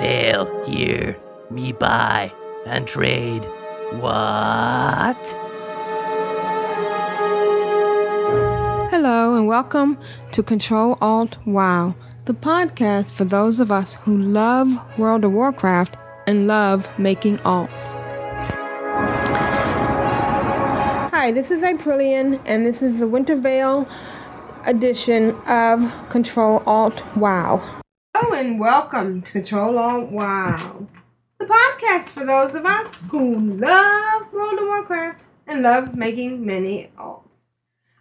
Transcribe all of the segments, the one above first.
Sail here, me buy and trade. What? Hello and welcome to Control Alt WoW, the podcast for those of us who love World of Warcraft and love making alts. Hi, this is Aprillian, and this is the Winter Veil edition of Control Alt WoW. Hello and welcome to Control Alt WoW, the podcast for those of us who love World of Warcraft and love making many alts.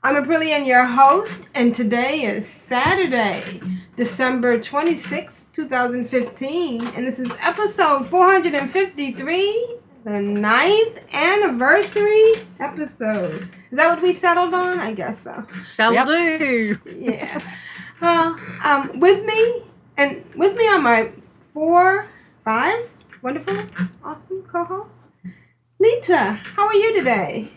I'm Aprillian, your host, and today is Saturday, December 26, 2015, and this is episode 453, the ninth anniversary episode. Is that what we settled on? I guess so. That'll do. Yeah. Well, um, with me, and with me on my four, five wonderful, awesome co-hosts, Leeta, how are you today?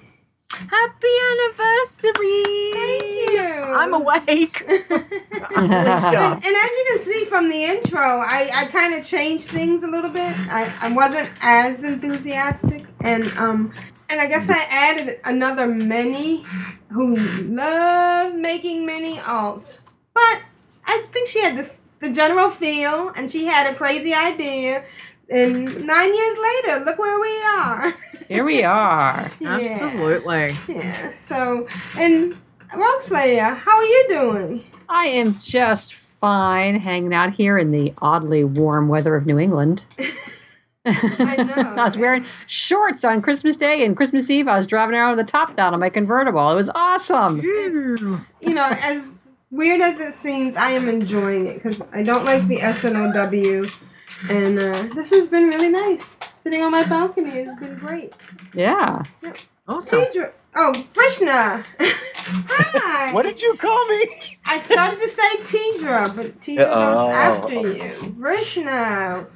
Happy anniversary! Thank you. I'm awake. And, and as you can see from the intro, I, I kind of changed things a little bit. I, I wasn't as enthusiastic, and um and I guess I added another many who love making many alts. But I think she had this the general feel, and she had a crazy idea. And nine years later, look where we are. Here we are. Yeah. Absolutely. Yeah. So and Rogueslayer, how are you doing? I am just fine hanging out here in the oddly warm weather of New England. I know. I was wearing shorts on Christmas Day and Christmas Eve. I was driving around with the top down on my convertible. It was awesome. you know, as weird as it seems, I am enjoying it because I don't like the SNOW, and uh, this has been really nice. Sitting on my balcony has been great. Yeah. Yep. Awesome. Tedrah, oh, Vrishna, hi. What did you call me? I started to say Tedrah, but Tedrah Oh. goes after you. Vrishna,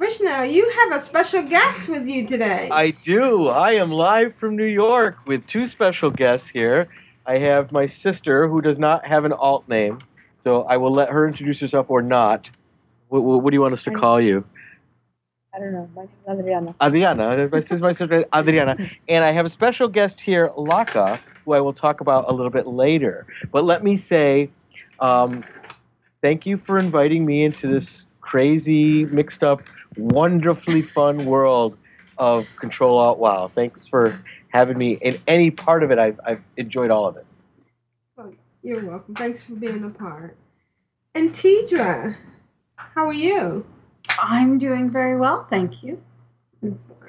Vrishna, you have a special guest with you today. I do. I am live from New York with two special guests here. I have my sister, who does not have an alt name, so I will let her introduce herself or not. What, what, what do you want us to call you? I don't know. My name's Adriana. Adriana. My sister, my sister Adriana. And I have a special guest here, Laka, who I will talk about a little bit later. But let me say, um, thank you for inviting me into this crazy, mixed up, wonderfully fun world of Control Alt Wow. Thanks for having me in any part of it. I've, I've enjoyed all of it. You're welcome. Thanks for being a part. And Tedrah, how are you? I'm doing very well, thank you.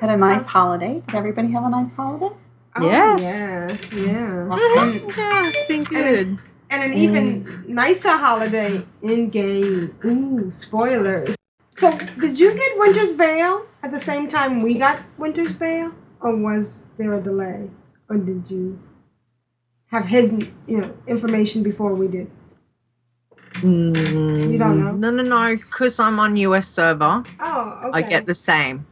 Had a nice holiday. Did everybody have a nice holiday? Oh, Yes. Yeah, yeah. Awesome. Yeah, it's been good. And an even nicer holiday in game. Ooh, spoilers. So, did you get Winter's Veil at the same time we got Winter's Veil? Or was there a delay? Or did you have hidden, you know, information before we did? You don't know? Mm, No, no, no. Because I'm on US server, Oh, okay. I get the same.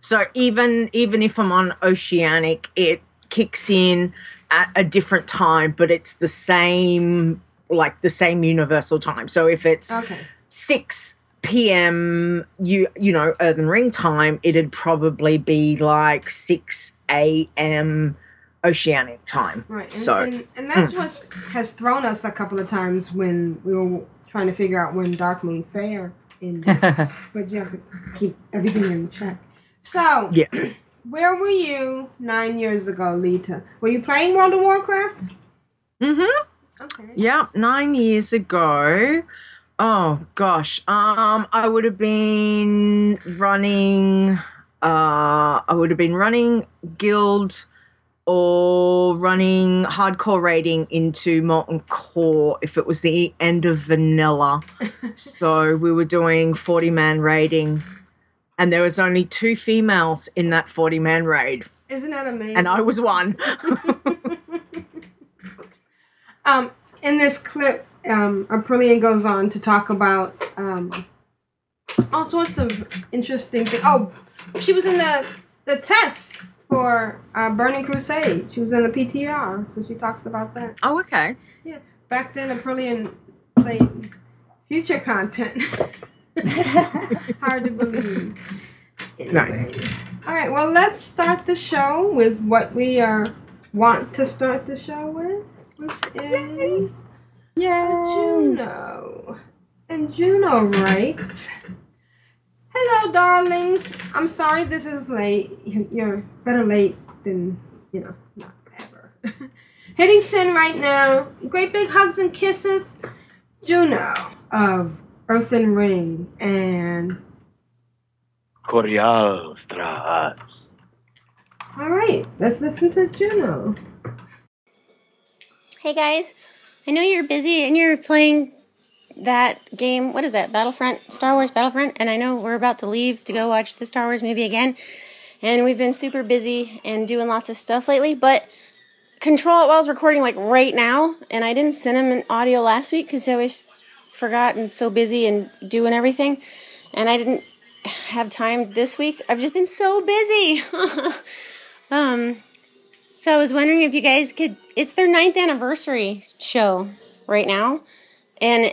So even even if I'm on Oceanic, it kicks in at a different time, but it's the same, like the same universal time. So if it's Okay. six p.m. you you know Earthen Ring time, it'd probably be like six a.m. Oceanic time. Right. And, So and, and that's what has thrown us a couple of times when we were trying to figure out when Darkmoon Faire ended. but you have to keep everything in check. So, Yeah. where were you nine years ago, Leeta? Were you playing World of Warcraft? mm-hmm. Okay. Yeah, nine years ago. Oh gosh, um, I would have been running. Uh, I would have been running guild or running hardcore raiding into molten core if it was the end of vanilla. so we were doing 40 man raiding, and there was only two females in that 40 man raid, Isn't that amazing? and I was one. Um, in this clip, um, Aprillian goes on to talk about um, all sorts of interesting things. Oh, she was in the the test for uh, Burning Crusade. She was in the PTR, so she talks about that. oh, okay. Yeah, back then Aprillian played future content. Hard to believe. Nice. All right, well, let's start the show with what we are want to start the show with, which is Yay! Juno. And Juno writes, "Hello, darlings. I'm sorry this is late. You- You're better late than you know, not ever. Hitting send right now. Great big hugs and kisses, Juno of Earthen Ring and." Coriastras. All right, let's listen to Juno. Hey guys, I know you're busy and you're playing that game. What is that? Battlefront? Star Wars Battlefront? And I know we're about to leave to go watch the Star Wars movie again. And we've been super busy and doing lots of stuff lately, but Control It while I was recording like right now. And I didn't send him an audio last week because I always forgot and so busy and doing everything. And I didn't have time this week. I've just been so busy. um, so I was wondering if you guys could. It's their ninth anniversary show right now, and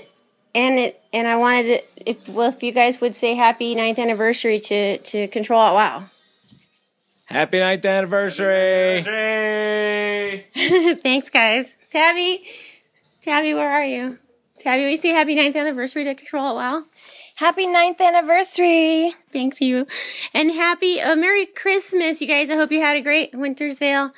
and it and I wanted to, if well if you guys would say happy ninth anniversary to to Control Alt Wow. Happy ninth anniversary! Thanks, guys. Tabby, Tabby, where are you? Tabby, we say happy ninth anniversary to Control Alt Wow? Happy ninth anniversary. Thanks you, and happy uh, Merry Christmas, you guys. I hope you had a great Winter's Veil.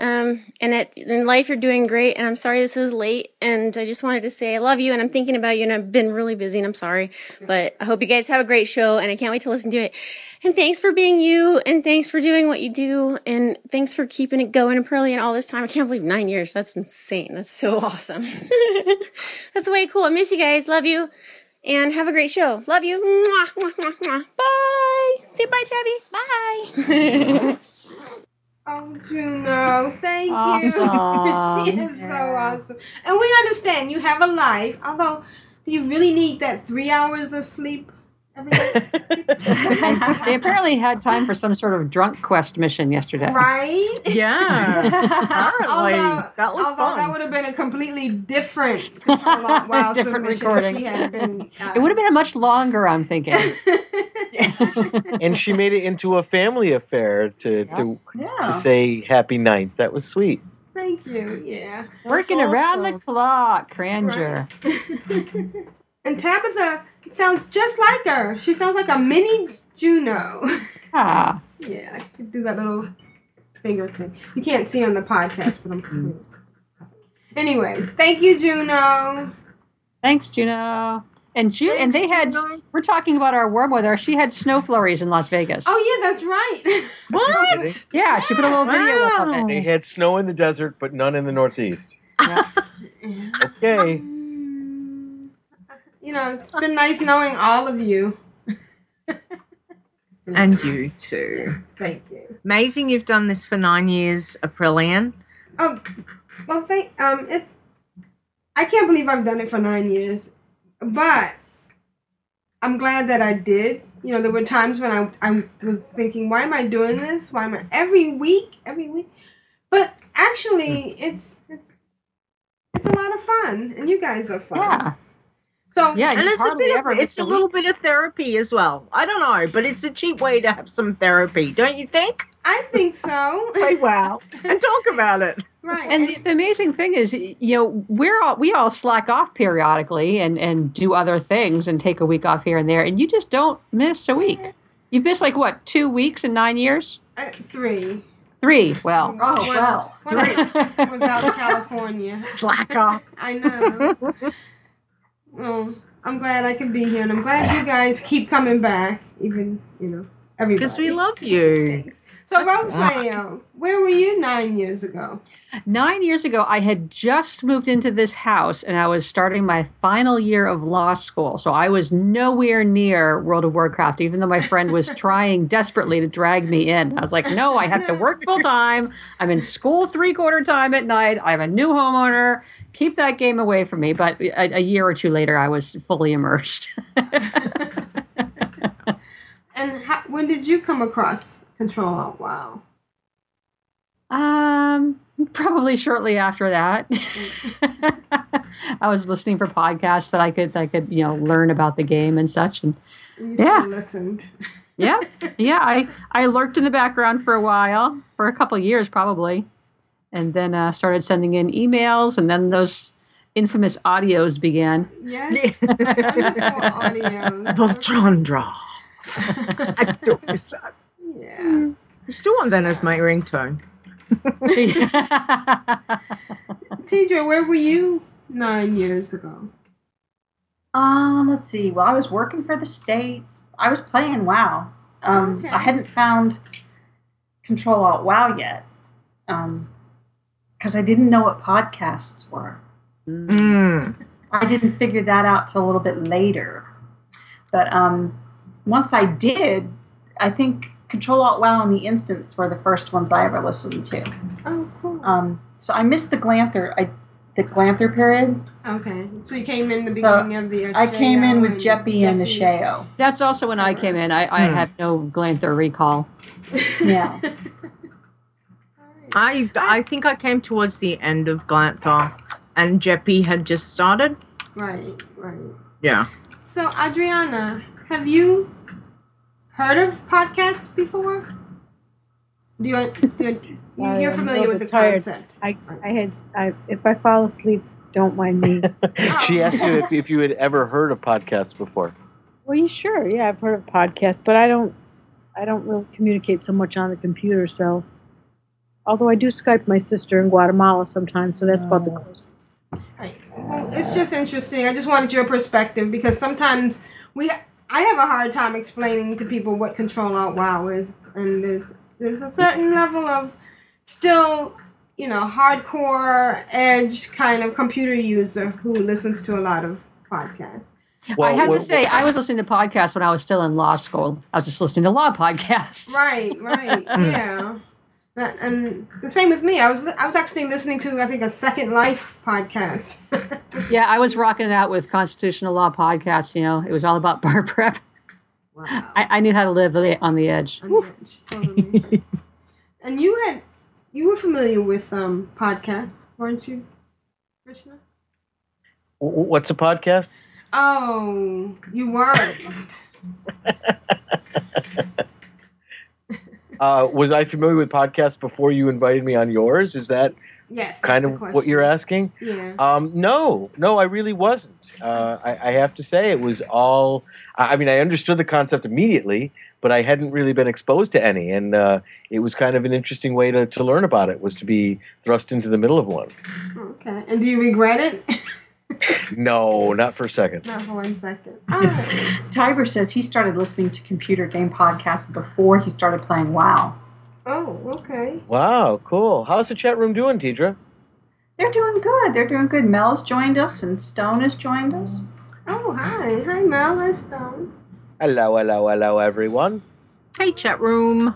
Um, and at, in life, you're doing great. And I'm sorry this is late. And I just wanted to say I love you and I'm thinking about you. And I've been really busy and I'm sorry. But I hope you guys have a great show and I can't wait to listen to it. And thanks for being you. And thanks for doing what you do. And thanks for keeping it going and Pearly all this time. I can't believe nine years. That's insane. That's so awesome. That's way cool. I miss you guys. Love you. And have a great show. Love you. Mwah, mwah, mwah. Bye. Say bye, Tabby. Bye. Oh, Juno, thank Awesome. you. she is so awesome. And we understand you have a life, although, do you really need that three hours of sleep every night? They apparently had time for some sort of drunk quest mission yesterday. right? Yeah. Apparently. Although, that although fun. that would have been a completely different Control Wow Different recording. she had been. Uh, It would have been a much longer, I'm thinking. and she made it into a family affair to to, Yeah. to say happy ninth. That was sweet. Thank you. Yeah. Working around the clock, Cranger. And Tabitha sounds just like her. She sounds like a mini Juno. Ah, yeah, I could do that little finger thing. You can't see on the podcast, but I'm. Anyways, thank you, Juno. thanks, Juno. And Ju- and they had. Juno. We're talking about our warm weather. She had snow flurries in Las Vegas. Oh yeah, that's right. what? yeah, she put a little video up of it. They had snow in the desert, but none in the Northeast. Okay. You know, it's been nice knowing all of you. And you too. Thank you. Amazing you've done this for nine years, Aprillian. Oh, well, thank um, it. I can't believe I've done it for nine years, but I'm glad that I did. You know, there were times when I I was thinking, why am I doing this? Why am I every week, every week? But actually, it's it's it's a lot of fun, and you guys are fun. Yeah. So Yeah, And it's a bit of, it's a a little bit of therapy as well. I don't know, but it's a cheap way to have some therapy, don't you think? I think so. Like wow. and talk about it. right. And the, the amazing thing is, you know, we're all we all slack off periodically and and do other things and take a week off here and there, and you just don't miss a week. You've missed like what two weeks in nine years? Uh, three. Three. Well, Oh, One- wow. one I was out in California. Slack off. I know. Well, I'm glad I can be here, and I'm glad you guys keep coming back, even you know everybody. Because we love you. Thanks. So, Rosario, where were you nine years ago? Nine years ago, I had just moved into this house and I was starting my final year of law school. So I was nowhere near World of Warcraft, even though my friend was trying desperately to drag me in. I was like, no, I have to work full time. I'm in school three quarter time at night. I'm a new homeowner. Keep that game away from me. But a, a year or two later, I was fully immersed. And how, when did you come across Control Alt Wow? Um, probably shortly after that. I was listening for podcasts that I could I could you know learn about the game and such, and You Yeah. listened. yeah, yeah. I I lurked in the background for a while, for a couple years probably, and then uh, started sending in emails, and then those infamous audios began. Yes. Wonderful audio. Voltron I still miss that. Yeah. I still want that as my ringtone. TJ, where were you nine years ago? Um, let's see. Well, I was working for the state. I was playing WoW. Um, Okay. I hadn't found Control Alt WoW yet. Um, because I didn't know what podcasts were. Mm. I didn't figure that out till a little bit later. But um, once I did, I think Control Alt WoW and the Instance were the first ones I ever listened to. Oh, cool. Um, so I missed the Glanther. I the Glanther period. Okay. So you came in the So, beginning of the I came in with and Jeppy and Jeppy. Asheo. That's also when I came in. I, I Hmm. had no Glanther recall. Yeah. I I think I came towards the end of Glanther, and Jeppy had just started. Right, right. Yeah. So, Adriana, have you heard of podcasts before? Do you, do you you're familiar with the little tired. concept? I, I had I, if I fall asleep, don't mind me. She asked you if, if you had ever heard of podcasts before. well, you sure? Yeah, I've heard of podcasts, but I don't I don't really communicate so much on the computer. So, although I do Skype my sister in Guatemala sometimes, so that's about the oh. closest. Right. Well, it's just interesting. I just wanted your perspective because sometimes we, ha- I have a hard time explaining to people what Control Alt Wow is, and there's there's a certain level of still, you know, hardcore edge kind of computer user who listens to a lot of podcasts. I have to say, I was listening to podcasts when I was still in law school. I was just listening to law podcasts. Right, right, yeah. And- And the same with me. I was I was actually listening to I think a Second Life podcast. Yeah, I was rocking it out with constitutional law podcasts. You know, it was all about bar prep. I, I knew how to live on the edge. On the edge, totally. and you had you were familiar with um podcasts, weren't you, Vrishna? W- w- What's a podcast? Oh, you weren't. Uh, was I familiar with podcasts before you invited me on yours? Is that Yes. kind of what you're asking? Yeah. Um, no, no, I really wasn't. Uh, I, I have to say, it was all. I mean, I understood the concept immediately, but I hadn't really been exposed to any, and uh, it was kind of an interesting way to, to learn about it. Was to be thrust into the middle of one. Okay. And do you regret it? No, not for a second. Not for one second. Ah. Tiber says he started listening to computer game podcasts before he started playing WoW. Oh, okay. Wow, cool. How's the chat room doing, Tedrah? They're doing good. They're doing good. Mel's joined us and Stone has joined us. Oh, hi. Hi, Mel. Hi, Stone. Hello, hello, hello, everyone. Hey, chat room.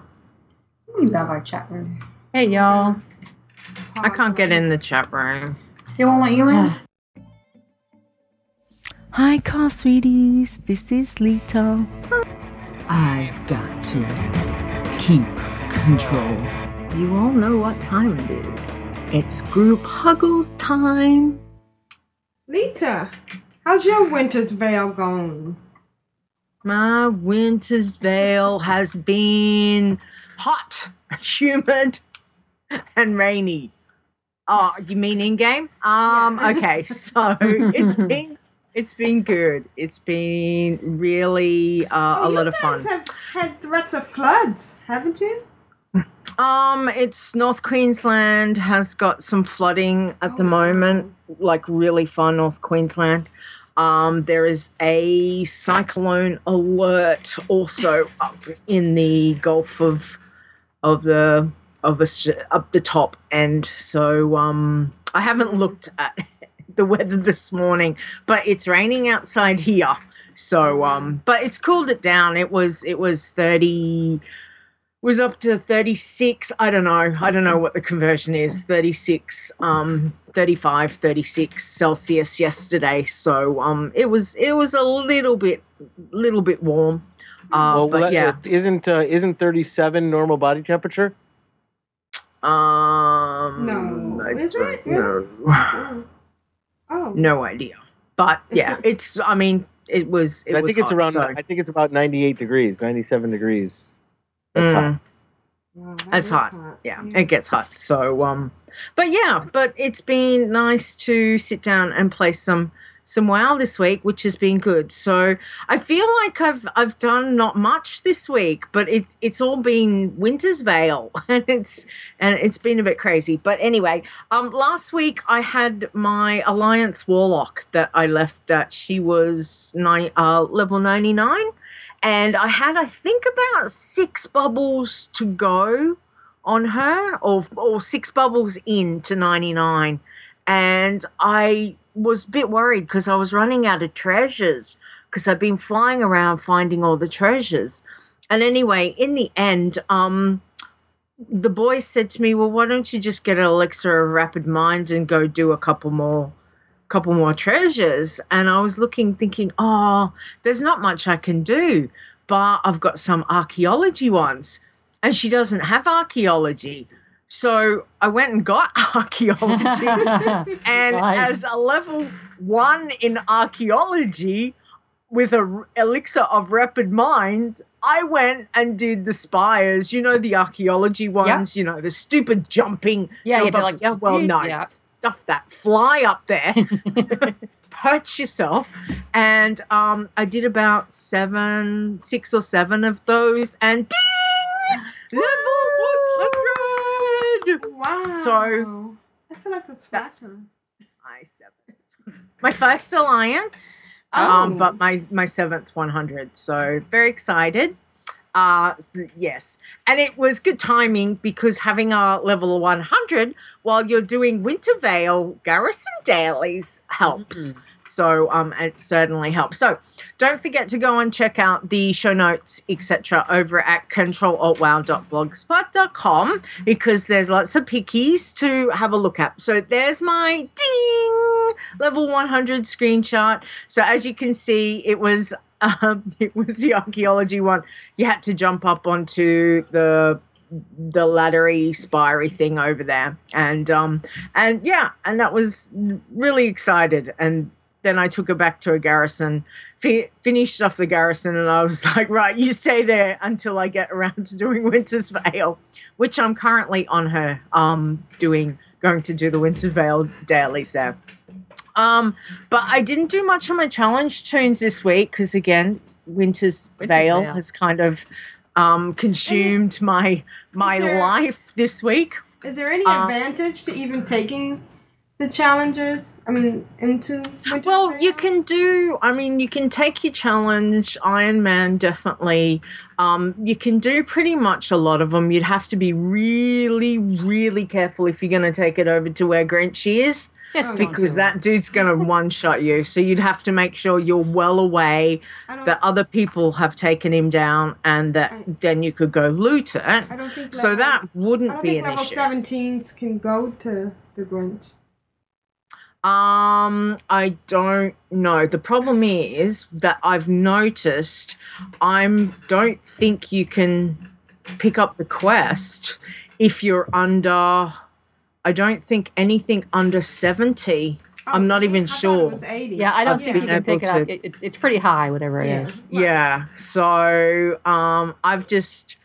We love our chat room. Hey, y'all. I can't get in the chat room. They won't let you in? Hi, car sweeties. This is Leeta. I've got to keep control. You all know what time it is. It's group huggles time. Leeta, how's your winter's veil going? My winter's veil has been hot, humid, and rainy. Oh, you mean in game? Um, okay, so it's been it's been good. It's been really uh, Oh, a lot of guys fun. have had threats of floods, haven't you? Um, it's North Queensland has got some flooding at the moment, like really far North Queensland. Um, there is a cyclone alert also up in the Gulf of of the of us up the top end. So um, I haven't looked at the weather this morning, but it's raining outside here. So um, but it's cooled it down. It was it was thirty was up to 36 i don't know i don't know what the conversion is 36 um 35 36 celsius yesterday so um it was it was a little bit little bit warm uh well, but let- yeah isn't uh, isn't 37 normal body temperature? um No, I is it? don't know. Oh. no idea but yeah it's i mean it was it I was think it's hot, around. so- I think it's about 98 degrees, 97 degrees. That's hot. Mm. It's hot. Yeah, it gets hot. So um but yeah, but it's been nice to sit down and play some some WoW this week, which has been good. So I feel like I've I've done not much this week, but it's it's all been Winter's Veil, and it's and it's been a bit crazy. But anyway, um last week I had my Alliance Warlock that I left at she was nine uh level 99 and I had I think about six bubbles to go on her or or six bubbles in to 99 and I was a bit worried because I was running out of treasures because I've been flying around finding all the treasures. And anyway in the end um the boy said to me well why don't you just get an elixir of rapid mind and go do a couple more couple more treasures? And I was looking thinking oh there's not much I can do but I've got some archaeology ones. And she doesn't have archaeology so I went and got archaeology and Nice. as a level 1 in archaeology with a elixir of rapid mind I went and did the spires, you know, the archaeology ones, you know, the stupid jumping. Yeah, jump like- yeah, well, no, yeah. stuff that fly up there, perch yourself, and um, I did about seven, six or seven of those, and ding, level one. Wow. So I feel like a slacker. my seventh, my first alliance, Oh. um, but my my seventh one hundred. So very excited. Uh, s- yes, and it was good timing because having a level one hundred while you're doing Winter Veil garrison dailies helps. So um, it certainly helps. So don't forget to go and check out the show notes, etc., over at controlaltwow.blogspot.com because there's lots of pickies to have a look at. So there's my ding level 100 screenshot. So as you can see, it was um, it was the archaeology one. You had to jump up onto the the laddery spiry thing over there and um and yeah and that was really excited and then i took her back to a garrison fi- finished off the garrison and i was like right you stay there until i get around to doing winter's Veil, which i'm currently on her um doing going to do the winter's Veil daily. there um but i didn't do much on my challenge tunes this week because again winter's, Winter's Veil. has kind of um consumed my my there- life this week Is there any Uh, advantage to even taking the challengers? I mean, into Winter Well, you can do. I mean, you can take your challenge, Iron Man, definitely. Um, you can do pretty much a lot of them. You'd have to be really, really careful if you're going to take it over to where Grinch is. Just don't because that dude's going to one shot you. So you'd have to make sure you're well away that other people have taken him down and that then you could go loot it. I don't think so level- that wouldn't don't be think an level issue. 17s can go to the Grinch. Um, I don't know. The problem is that I've noticed I'm don't think you can pick up the quest if you're under I don't think anything under 70. I'm not even sure. Yeah, I don't I've think you can pick it up. to- It's it's pretty high, whatever it is. Yeah. So um I've just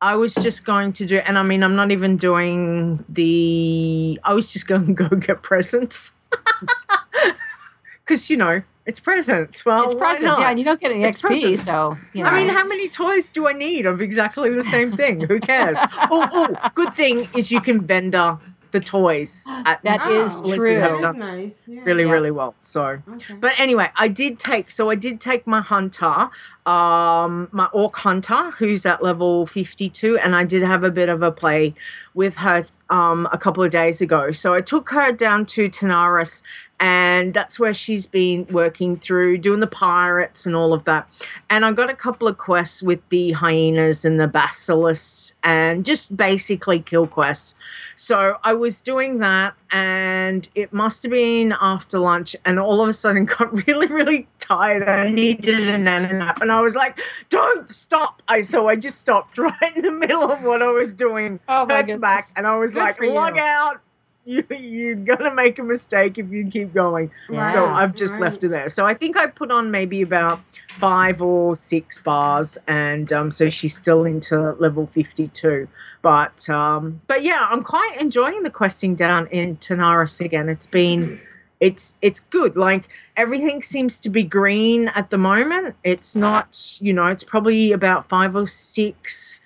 I was just going to do and I mean I'm not even doing the I was just going to go get presents. Cuz you know, it's presents. Well, It's presents, yeah, and you don't get any It's XP, presents. so, you I mean, how many toys do I need of exactly the same thing? Who cares? oh, oh, good thing is you can vendor the toys. At That is Blizzard true. have That is done nice. Yeah. Really, Yeah. really well. So, Okay. but anyway, I did take. So I did take my hunter, um, my orc hunter, who's at level fifty-two, and I did have a bit of a play with her um, a couple of days ago. So I took her down to Tanaris, and that's where she's been working through doing the pirates and all of that. And I got a couple of quests with the hyenas and the basilisks, and just basically kill quests. So I was doing that, and it must have been after lunch, and all of a sudden got really, really tired. I needed a nap, and I was like, "Don't stop!" I so I just stopped right in the middle of what I was doing. Oh back, and I was Good like, you. "Log out." You, you're gonna make a mistake if you keep going. So I've just Right. left it there. So I think I put on maybe about five or six bars, and um, so she's still into level fifty-two. But um, but yeah, I'm quite enjoying the questing down in Tanaris again. It's been it's it's good. Like everything seems to be green at the moment. It's not, you know, it's probably about five or six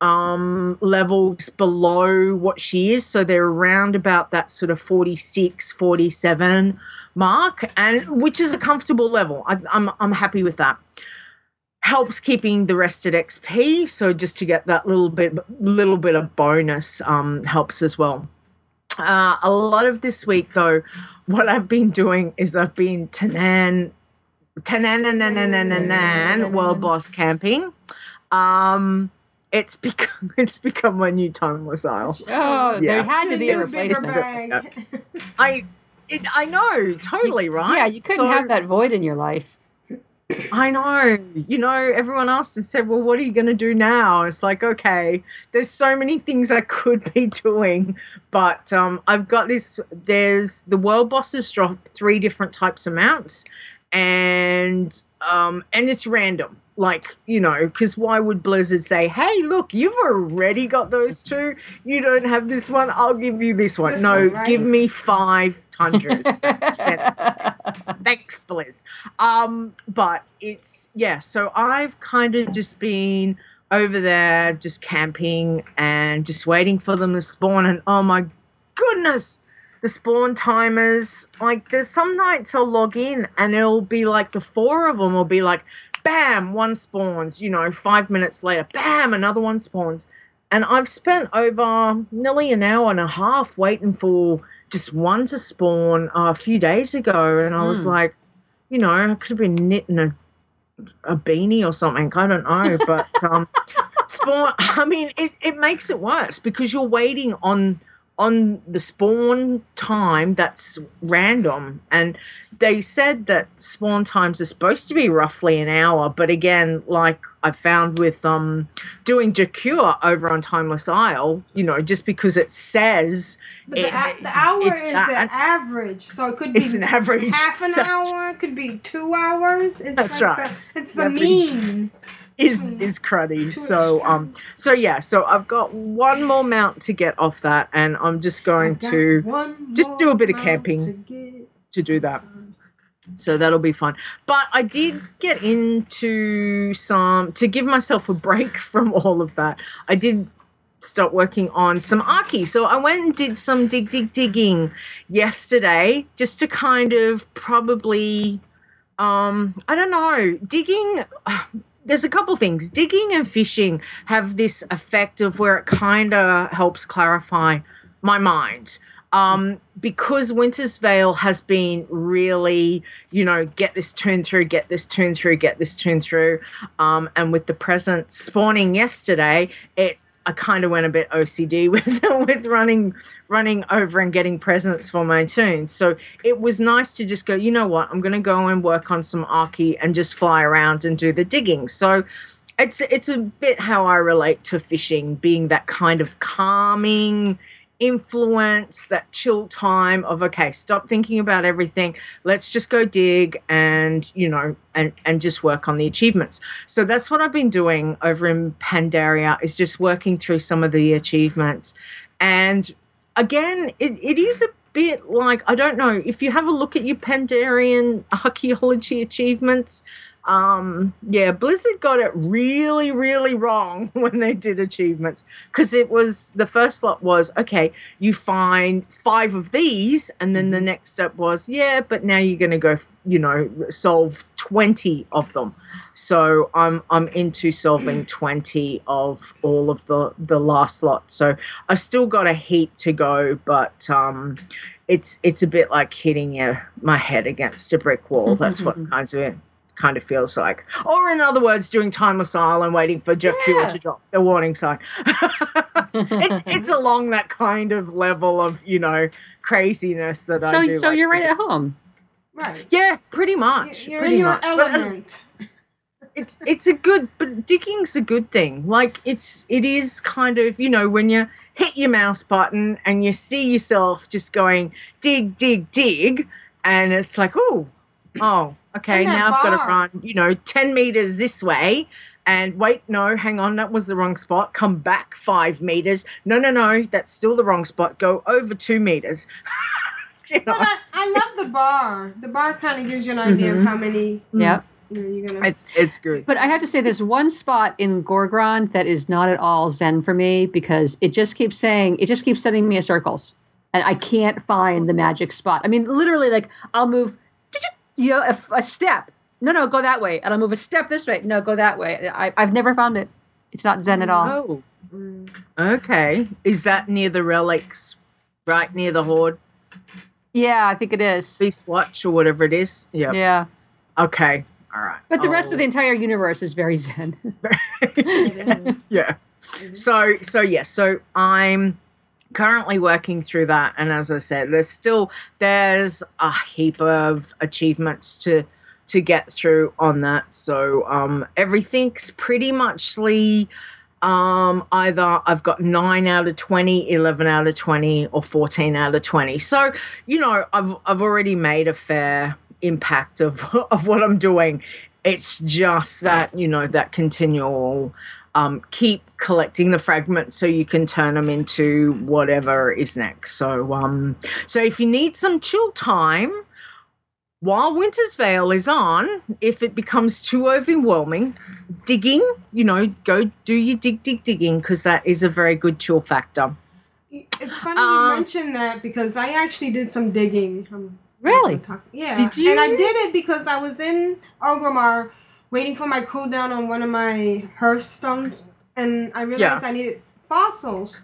um levels below what she is. So they're around about that sort of 46 47 mark and which is a comfortable level. I, i'm i'm happy with that. Helps keeping the rest at xp so just to get that little bit little bit of bonus um helps as well. Uh, a lot of this week though what i've been doing is i've been Tanaan Tanaan world boss camping um it's become it's become my new timeless isle Oh, Yeah. there had to be a replacement. I it, I know totally right. Yeah, you couldn't So- have that void in your life. I know. You know, everyone else has said, "Well, what are you going to do now?" It's like, okay, there's so many things I could be doing, but um, I've got this. There's the world bosses drop three different types of mounts, and um, and it's random. Like you know, because why would Blizzard say, "Hey, look, you've already got those two. You don't have this one. I'll give you this one." This no, one, right? give me five tundras. That's fantastic. Thanks, Blizz. Um, but it's yeah. So I've kind of just been over there, just camping and just waiting for them to spawn. And oh my goodness, the spawn timers! Like, there's some nights I'll log in and it'll be like the four of them will be like, bam, one spawns. You know, five minutes later, bam, another one spawns. And I've spent over nearly an hour and a half waiting for just one to spawn uh, a few days ago. And I was Hmm. like, you know, I could have been knitting a, a beanie or something. I don't know. But um, spawn, I mean, it, it makes it worse because you're waiting on on the spawn time that's random and they said that spawn times are supposed to be roughly an hour but again like i found with um doing Jakur over on timeless isle you know just because it says But the, it- a- the hour is that- the average, so it could be It's an average. half an That's- hour, it could be two hours. It's That's like right. The, it's the Average. mean. Is is cruddy. So um so yeah, so I've got one more mount to get off that and I'm just going to just do a bit of camping to to do that. So that'll be fun. But I did get into some to give myself a break from all of that. I did start working on some Archie. So I went and did some dig dig digging yesterday just to kind of probably um I don't know, digging there's a couple things. Digging and fishing have this effect of where it kind of helps clarify my mind. Um, because Winter's Veil has been really, you know, get this turn through, get this turn through, get this turn through. Um, and with the present spawning yesterday, it I kind of went a bit OCD with with running running over and getting presents for my tunes. So it was nice to just go, you know what, I'm gonna go and work on some Archie and just fly around and do the digging. So it's it's a bit how I relate to fishing, being that kind of calming influence, that chill time of okay, stop thinking about everything. Let's just go dig and you know and and just work on the achievements. So that's what I've been doing over in Pandaria is just working through some of the achievements. And again, it, it is a bit like I don't know if you have a look at your Pandarian archaeology achievements. Um, yeah, Blizzard got it really, really wrong when they did achievements because it was the first lot was okay, you find five of these, and then the next step was yeah, but now you're going to go, you know, solve 20 of them. So I'm I'm into solving 20 of all of the the last lot. So I've still got a heap to go, but um it's it's a bit like hitting your, my head against a brick wall. That's what kinds of it kind of feels like. Or in other words, doing time timeless island waiting for Jakur Yeah. to drop the warning sign. it's it's along that kind of level of, you know, craziness that I So, do. so like you're right at home. Right. Yeah, pretty much. You're pretty in your much. But, um, element. it's it's a good but digging's a good thing like it's it is kind of you know when you hit your mouse button and you see yourself just going dig dig dig and it's like oh oh okay And that now i've got to run you know 10 meters this way and wait no hang on that was the wrong spot come back five meters no no no that's still the wrong spot go over two meters You know? But I, I love the bar. The bar kind of gives you an idea Mhm. of how many. Yep. You know, you're gonna. it's it's good But I have to say, there's one spot in Gorgrond that is not at all zen for me because it just keeps saying, it just keeps sending me in circles. And I can't find the magic spot. I mean, literally, like, I'll move, you know, a, a step. No, no, go that way. And I'll move a step this way. No, go that way. I, I've never found it. It's not zen at all. Oh. Okay. Is that near the relics? Right near the horde? Yeah, I think it is. Beast Watch or whatever it is? Yeah. Yeah. Okay. All right. But the rest Oh. of the entire universe is very zen. yeah. So so yes, so I'm currently working through that and as I said, there's still there's a heap of achievements to to get through on that. So um everything's pretty muchly um either I've got 9 out of 20, 11 out of 20 or 14 out of 20. So, you know, I've I've already made a fair impact of of what I'm doing. It's just that, you know, that continual um, keep collecting the fragments so you can turn them into whatever is next. So, um, so if you need some chill time while Winter's Veil is on, if it becomes too overwhelming, digging, you know, go do your dig, dig, digging because that is a very good chill factor. It's funny Um, you mentioned that because I actually did some digging. Um, Really? yeah. Did you? And I did it because I was in Orgrimmar waiting for my cooldown on one of my Hearthstones, and I realized Yeah. I needed fossils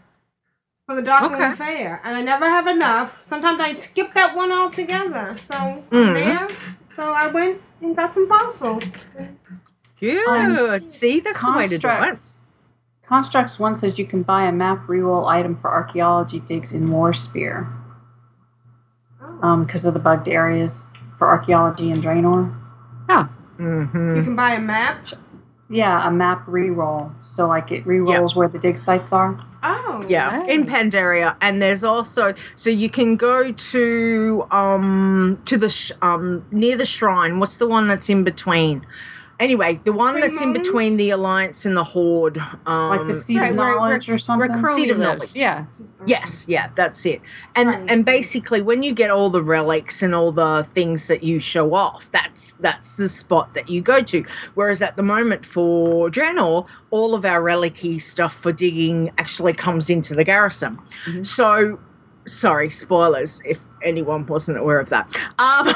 for the Dark Moon Okay. Fair, and I never have enough. Sometimes I skip that one altogether. So Mhm. There, so I went and got some fossils. Good. See, that's the way to do it. Constructs. Constructs one says you can buy a map reroll item for archaeology digs in Warspear. Because of the bugged areas for archaeology in Draenor. Mm-hmm. You can buy a map. Yeah, a map re-roll. So like it rerolls where the dig sites are. Oh. Yeah, in Pandaria, and there's also so you can go to um to the sh- um near the shrine. What's the one that's in between? Anyway, the one that's in between the alliance and the horde, um, Like the Seed Right, of where- Knowledge where- or something. where Chromie Seat of knowledge. Yeah. Yes, yeah, that's it. And and basically when you get all the relics and all the things that you show off, that's that's the spot that you go to. Whereas at the moment for Draenor, all of our relicy stuff for digging actually comes into the garrison. So sorry, spoilers if anyone wasn't aware of that. Um,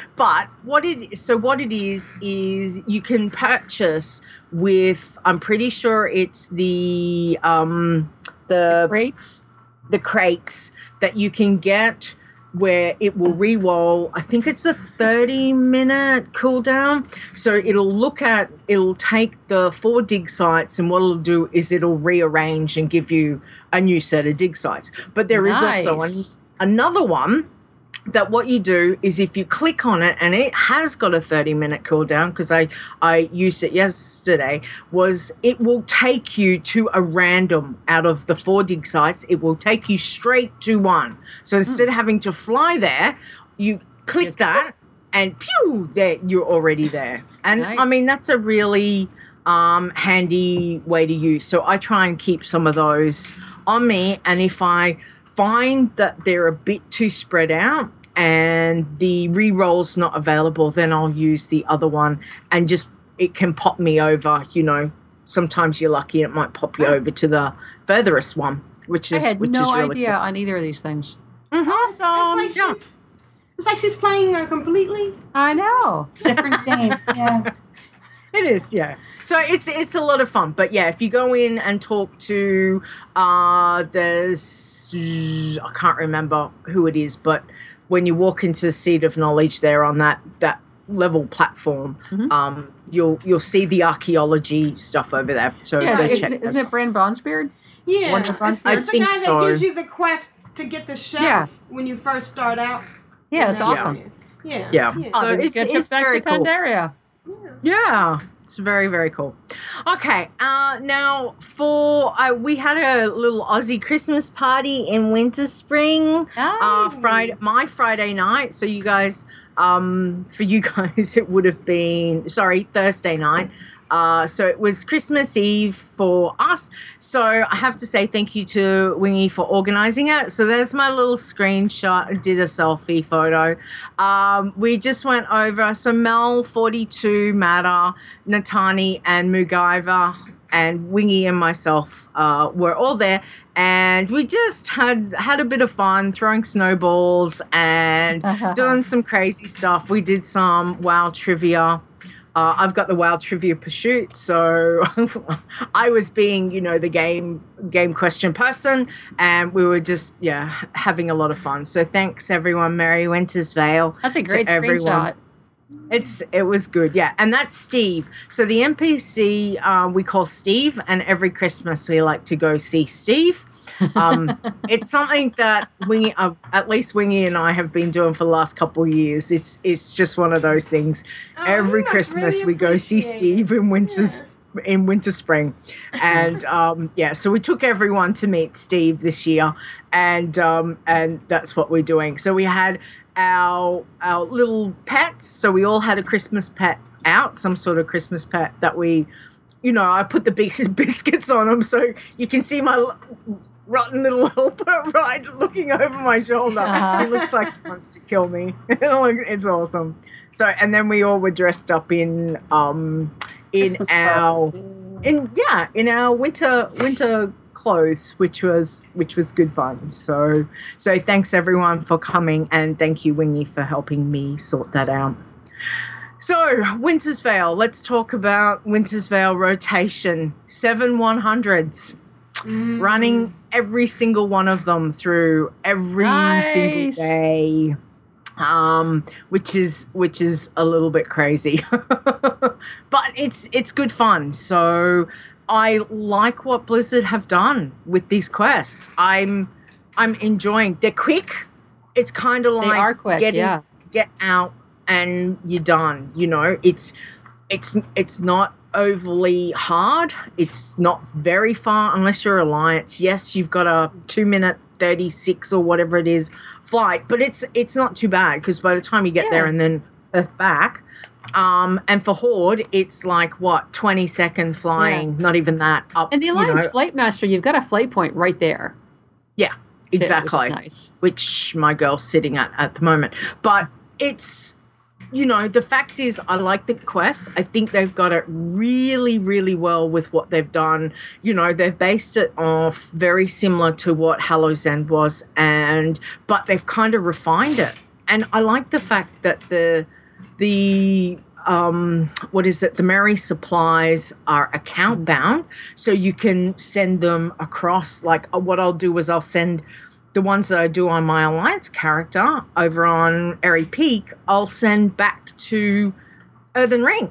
but what it so what it is is you can purchase with I'm pretty sure it's the um the crates the crates that you can get where it will re-roll i think it's a 30 minute cooldown. So it'll look at it'll take the four dig sites and what it'll do is it'll rearrange and give you a new set of dig sites. But there is also an, another one that what you do is if you click on it and it has got a 30 minute cooldown because I, I used it yesterday was it will take you to a random out of the four dig sites it will take you straight to one. So instead of having to fly there you click that and pew there you're already there. And i mean that's a really um, handy way to use. So i try and keep some of those on me and if i find that they're a bit too spread out and the re-roll's not available, then I'll use the other one and just it can pop me over. You know, sometimes you're lucky; it might pop you over to the furthest one, which is I is had which no is really idea cool. on either of these things. Awesome. It's like, she's, it's like she's playing uh, completely. I know. Different game. Yeah. It is, yeah. So it's it's a lot of fun. But yeah, if you go in and talk to uh there's I can't remember who it is, but when you walk into the seat of knowledge there on that that level platform, Mm-hmm. um you'll you'll see the archaeology stuff over there. So yeah, go is, check isn't it Brann Bronzebeard? Yeah, One of the it's, it's I the guy so. that gives you the quest to get the shelf Yeah. when you first start out. Yeah, it's Yeah. awesome. Yeah. Yeah. Oh, So then it's, get it's very cool. Pandaria. Yeah, it's very very cool. Okay, uh, now for uh, we had a little Aussie Christmas party in Winterspring. Uh, Friday, my Friday night. So you guys, um, for you guys, it would have been sorry Thursday night. Uh, so it was Christmas Eve for us. So I have to say thank you to Wingy for organizing it. So there's my little screenshot. I did a selfie photo. Um, we just went over. So Mel, 42, Matter, Natani, and Mugaiva, and Wingy and myself uh, were all there. And we just had had a bit of fun throwing snowballs and doing some crazy stuff. We did some wow trivia. Uh, I've got the wild trivia pursuit, so I was being, you know, the game game question person, and we were just, yeah, having a lot of fun. So thanks everyone, Merry Winter's Veil. That's a to great screenshot. It's it was good, yeah, and that's Steve. So the NPC uh, we call Steve, and every Christmas we like to go see Steve. Um, it's something that Wingy, uh, at least Wingy and I have been doing for the last couple of years. It's it's just one of those things. every Christmas we go see Steve in winters. In Winterspring, and um, yeah, so we took everyone to meet Steve this year, and um, and that's what we're doing. So we had our our little pets. So we all had a Christmas pet out, some sort of Christmas pet that we, you know, I put the big biscuits on them so you can see my rotten little helper right looking over my shoulder. Uh-huh. He looks like he wants to kill me. it's awesome. So and then we all were dressed up in um in Christmas our clothes, in yeah in our winter winter clothes which was which was good fun so so thanks everyone for coming and thank you wingy for helping me sort that out so Winter's Veil let's talk about Winter's Veil rotation seven 100s running every single one of them through every single day um which is which is a little bit crazy. But it's it's good fun. So i like what blizzard have done with these quests. I'm i'm enjoying. They're quick. It's kind of They like are quick, getting yeah. get out and you're done you know? It's it's it's not overly hard it's not very far unless you're alliance yes you've got a two minute 36 or whatever it is flight but it's it's not too bad because by the time you get there and then earth back um and for horde it's like what 20 second flying not even that up And the you Alliance know. Flight Master, you've got a flight point right there. Yeah, which is exactly. nice. Which my girl's sitting at at the moment. But it's, you know, the fact is, I like the quest. I think they've got it really, really well with what they've done. You know, they've based it off very similar to what Hallow's End was, and but they've kind of refined it. And I like the fact that the the um what is it the merry supplies are account bound so you can send them across like what i'll do is i'll send the ones that i do on my alliance character over on Aerie Peak i'll send back to earthen ring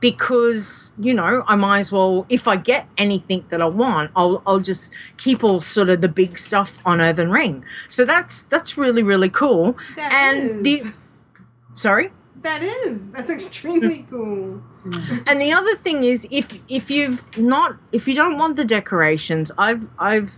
because you know i might as well if i get anything that i want i'll i'll just keep all sort of the big stuff on earthen ring so that's that's really really cool That and is. the sorry That is. That's extremely cool. and the other thing is if if you've not if you don't want the decorations i've i've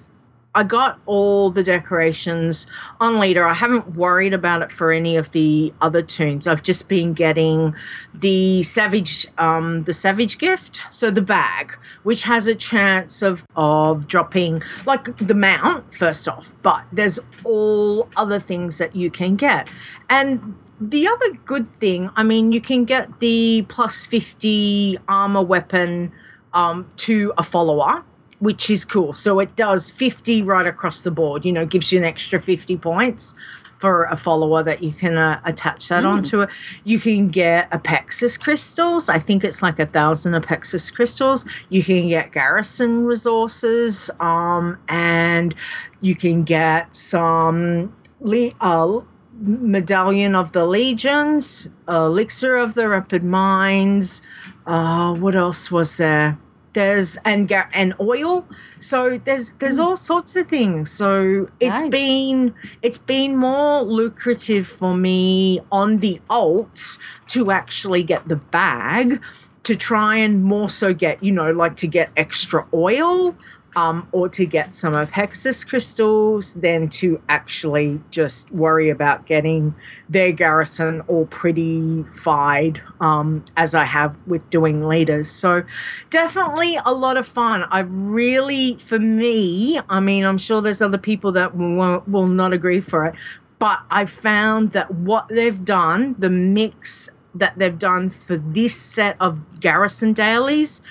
I got all the decorations on Leeta. I haven't worried about it for any of the other tunes. I've just been getting the savage, um, the savage gift, so the bag, which has a chance of of dropping like the mount first off, but there's all other things that you can get, and the other good thing, I mean, you can get the plus fifty armor weapon um, to a follower which is cool. So it does 50 right across the board, you know, gives you an extra 50 points for a follower that you can uh, attach that Mm. onto it. You can get Apexis crystals. I think it's like a thousand Apexis crystals. You can get garrison resources, um, and you can get some le- uh, medallion of the legions, elixir of the rapid minds. Uh, what else was there? There's and and oil. So there's there's hmm. all sorts of things. So it's Nice. been it's been more lucrative for me on the alts to actually get the bag to try and more so get you know like to get extra oil um, or to get some Apexis crystals than to actually just worry about getting their garrison all pretty fied um, as I have with doing leaders. So definitely a lot of fun. I've really, for me, I mean, I'm sure there's other people that will, will not agree for it, but I found that what they've done, the mix that they've done for this set of garrison dailies,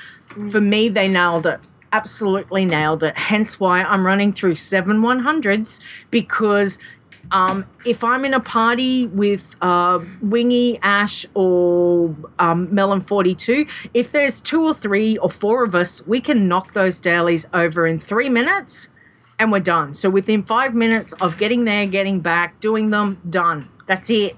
for me, they nailed it. Absolutely nailed it. Hence why I'm running through seven 100s because um, if I'm in a party with uh, Wingy, Ash, or um, Melon 42, if there's two or three or four of us, we can knock those dailies over in three minutes and we're done. So within five minutes of getting there, getting back, doing them, done. That's it.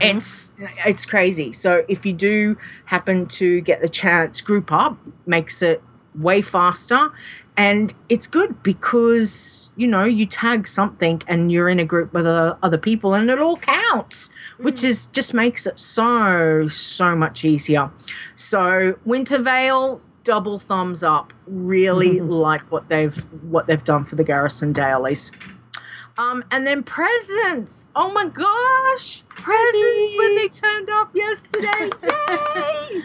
It's it's crazy. So if you do happen to get the chance, group up makes it way faster. And it's good because, you know, you tag something and you're in a group with other, other people and it all counts, which is just makes it so, so much easier. So Winter Veil, double thumbs up. Really like what they've what they've done for the Garrison Dailies. Um, and then presents. Oh my gosh, presents when they turned up yesterday. Yay!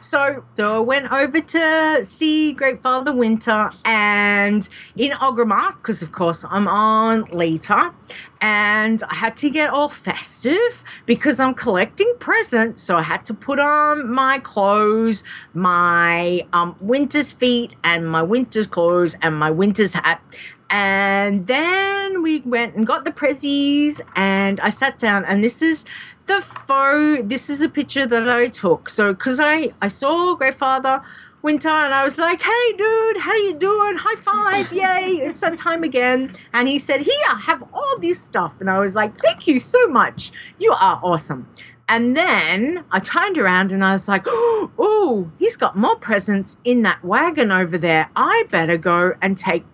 So, so I went over to see Great Father Winter and in Orgrimmar, because of course I'm on Leeta, and I had to get all festive because I'm collecting presents. So I had to put on my clothes, my um, winter's feet, and my winter's clothes, and my winter's hat. And then we went and got the prezzies, and I sat down, and this is the photo. This is a picture that I took. So, because I I saw Great Father Winter, and I was like, "Hey, dude, how you doing? High five! Yay! It's that time again." And he said, "Here, have all this stuff," and I was like, "Thank you so much. You are awesome." And then I turned around and I was like, "Oh, he's got more presents in that wagon over there. I better go and take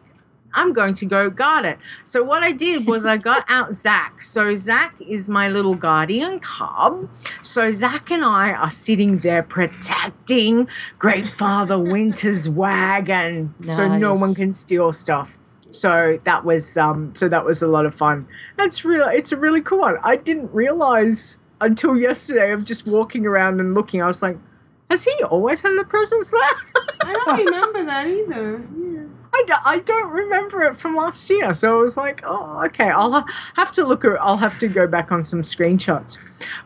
I'm going to go guard it. So what I did was I got out Zach. So Zach is my little guardian cub. So Zach and I are sitting there protecting Great Father Winter's wagon, so no one can steal stuff. So that was um so that was a lot of fun. It's really it's a really cool one. I didn't realize until yesterday of just walking around and looking. I was like, has he always had the presents there? I don't remember that either. I, d- I don't remember it from last year. So I was like, oh, okay, I'll ha- have to look at I'll have to go back on some screenshots.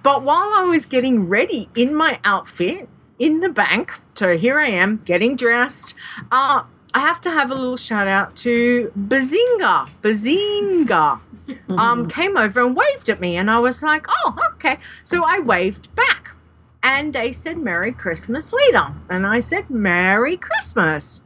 But while I was getting ready in my outfit in the bank, so here I am getting dressed, uh, I have to have a little shout out to Bazinga. Bazinga um, came over and waved at me, and I was like, oh, okay. So I waved back. And they said, Merry Christmas Leeta. And I said, Merry Christmas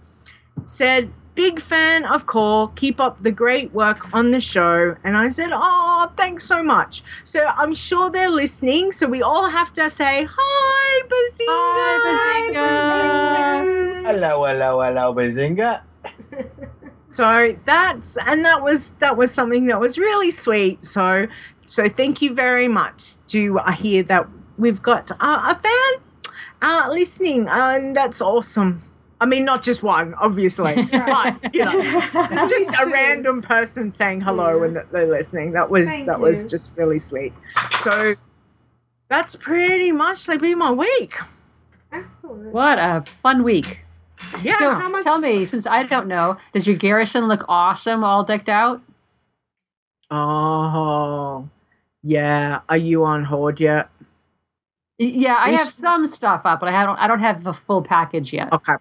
said, Big fan of Core, keep up the great work on the show. And I said, Oh, thanks so much. So I'm sure they're listening. So we all have to say, Hi, Bazinga. Hi, Hello, hello, hello, Bazinga. So that's and that was that was something that was really sweet. So so thank you very much to uh, hear that we've got uh, a fan uh, listening, and that's awesome. I mean, not just one, obviously, but you know, just a random person saying hello and that they're listening. That was Thank that was just really sweet. So that's pretty much like been my week. Excellent. What a fun week. Yeah. So tell me, since I don't know, does your garrison look awesome all decked out? Oh, yeah. Are you on Horde yet? Yeah, I have some stuff up, but I don't I don't have the full package yet. Okay.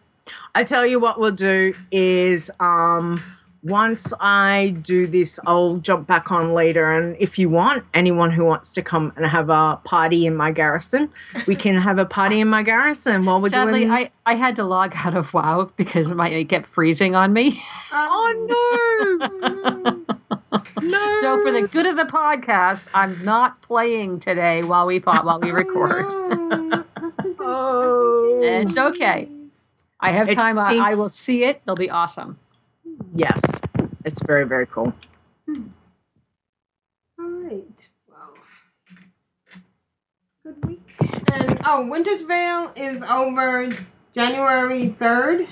I tell you what we'll do is um once I do this, I'll jump back on later. And if you want, anyone who wants to come and have a party in my garrison, we can have a party in my garrison while we're Sadly, doing. I, I had to log out of WoW because my it kept freezing on me. Oh no! no. So for the good of the podcast, I'm not playing today while we while we record. oh. It's okay. I have It time. I, I will see it. It'll be awesome. Yes, it's very very cool. All right. Well, good week. And oh, Winter's Veil is over January third.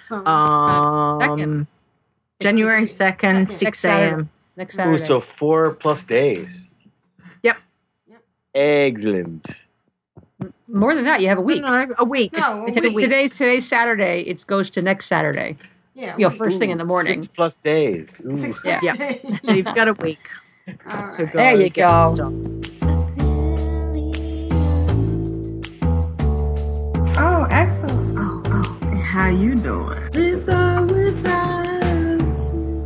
So Um, January second, six a.m. Next Ooh, Saturday. so four plus days. Yep. Yep. Excellent. More than that, you have a week. No, a week. No, a It's- it's Today- Today's today's Saturday. It goes to next Saturday. yeah, You know, week. first thing in the morning. Six plus days. Ooh. Six Yeah. plus days. So you've got a week All to go. There you go. Oh, excellent. Oh, oh. How you doing?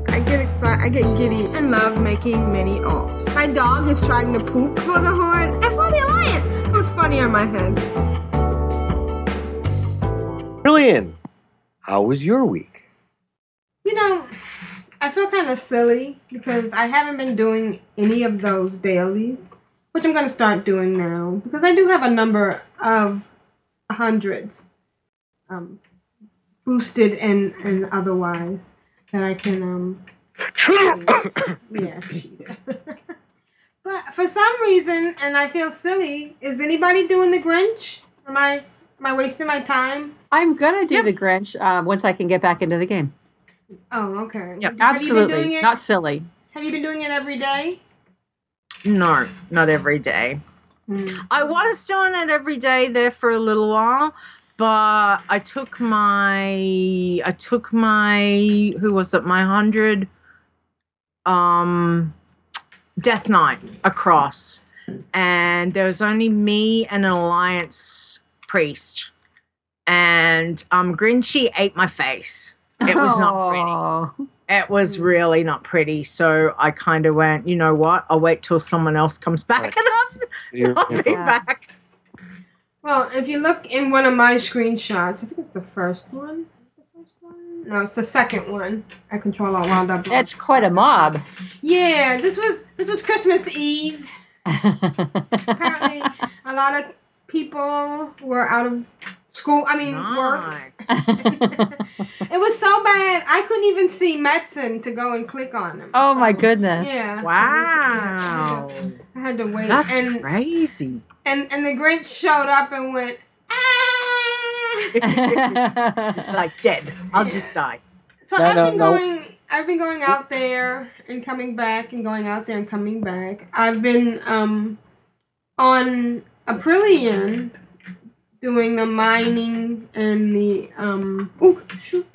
I get excited. I get giddy and love making mini alts. My dog is trying to poop for the horde and for the alliance. Funny on my head. Brilliant. How was your week? You know, I feel kind of silly because I haven't been doing any of those dailies, which I'm going to start doing now because I do have a number of hundreds, um, boosted and and otherwise that I can um. yeah. but for some reason, and I feel silly. Is anybody doing the Grinch? Am I am I wasting my time? I'm gonna do the Grinch uh, once I can get back into the game. Oh, okay. Yep, Have you been doing absolutely. it? Not silly. Have you been doing it every day? No, not every day. I was doing it every day there for a little while, but I took my I took my who was it my hundred um Death Knight across, and there was only me and an alliance priest, and um Grinchy ate my face. It was not pretty. It was really not pretty. So I kind of went, you know what? I'll wait till someone else comes back and I'll, I'll be back. Well, if you look in one of my screenshots, I think it's the first one. The first one? No, it's the second one. I control all wound up. That's quite a mob. Yeah, this was this was Christmas Eve. Apparently, a lot of people were out of school. I mean, work. it was so bad I couldn't even see Metzen to go and click on him. Oh my goodness. Yeah. Wow. I had to wait. That's and, crazy. and and the Grinch showed up and went. Ah, it's like dead. I'll just die. So No, I've no, been no. going. I've been going out there and coming back and going out there and coming back. I've been um on Aprillian doing the mining and the um. Oh shoot.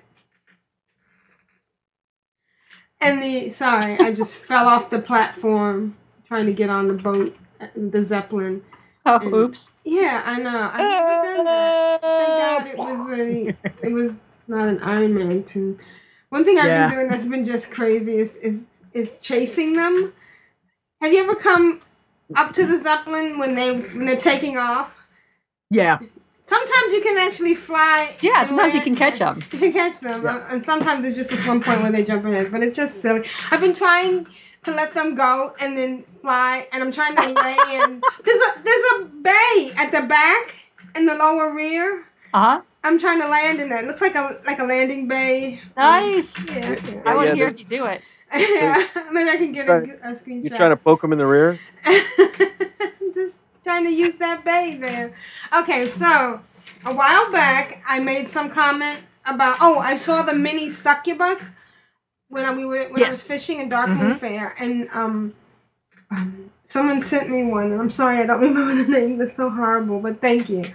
And the sorry, I just fell off the platform trying to get on the boat, the zeppelin. Oh, And- oops. Yeah, I know. I've never done that. Thank God it was a, it was not an Iron Man tune. One thing I've Yeah. been doing that's been just crazy is is is chasing them. Have you ever come up to the zeppelin when they when they're taking off? Yeah. Sometimes you can actually fly. Yeah, sometimes you can catch them. You can catch them, uh, and sometimes there's just this one point where they jump ahead, but it's just silly. I've been trying to let them go and then fly, and I'm trying to land. There's a there's a bay at the back in the lower rear. Uh huh. I'm trying to land in that. It looks like a like a landing bay. Nice. Yeah. yeah. I want yeah, to hear you do it. yeah. Maybe I can get a, Right. a screenshot. You trying to poke him in the rear? I'm just trying to use that bay there. Okay, so a while back, I made some comment about. Oh, I saw the mini succubus when I, we were when I was fishing in Dark Moon Mhm. Fair, and um, um, someone sent me one, and I'm sorry I don't remember the name. That's so horrible, but thank you.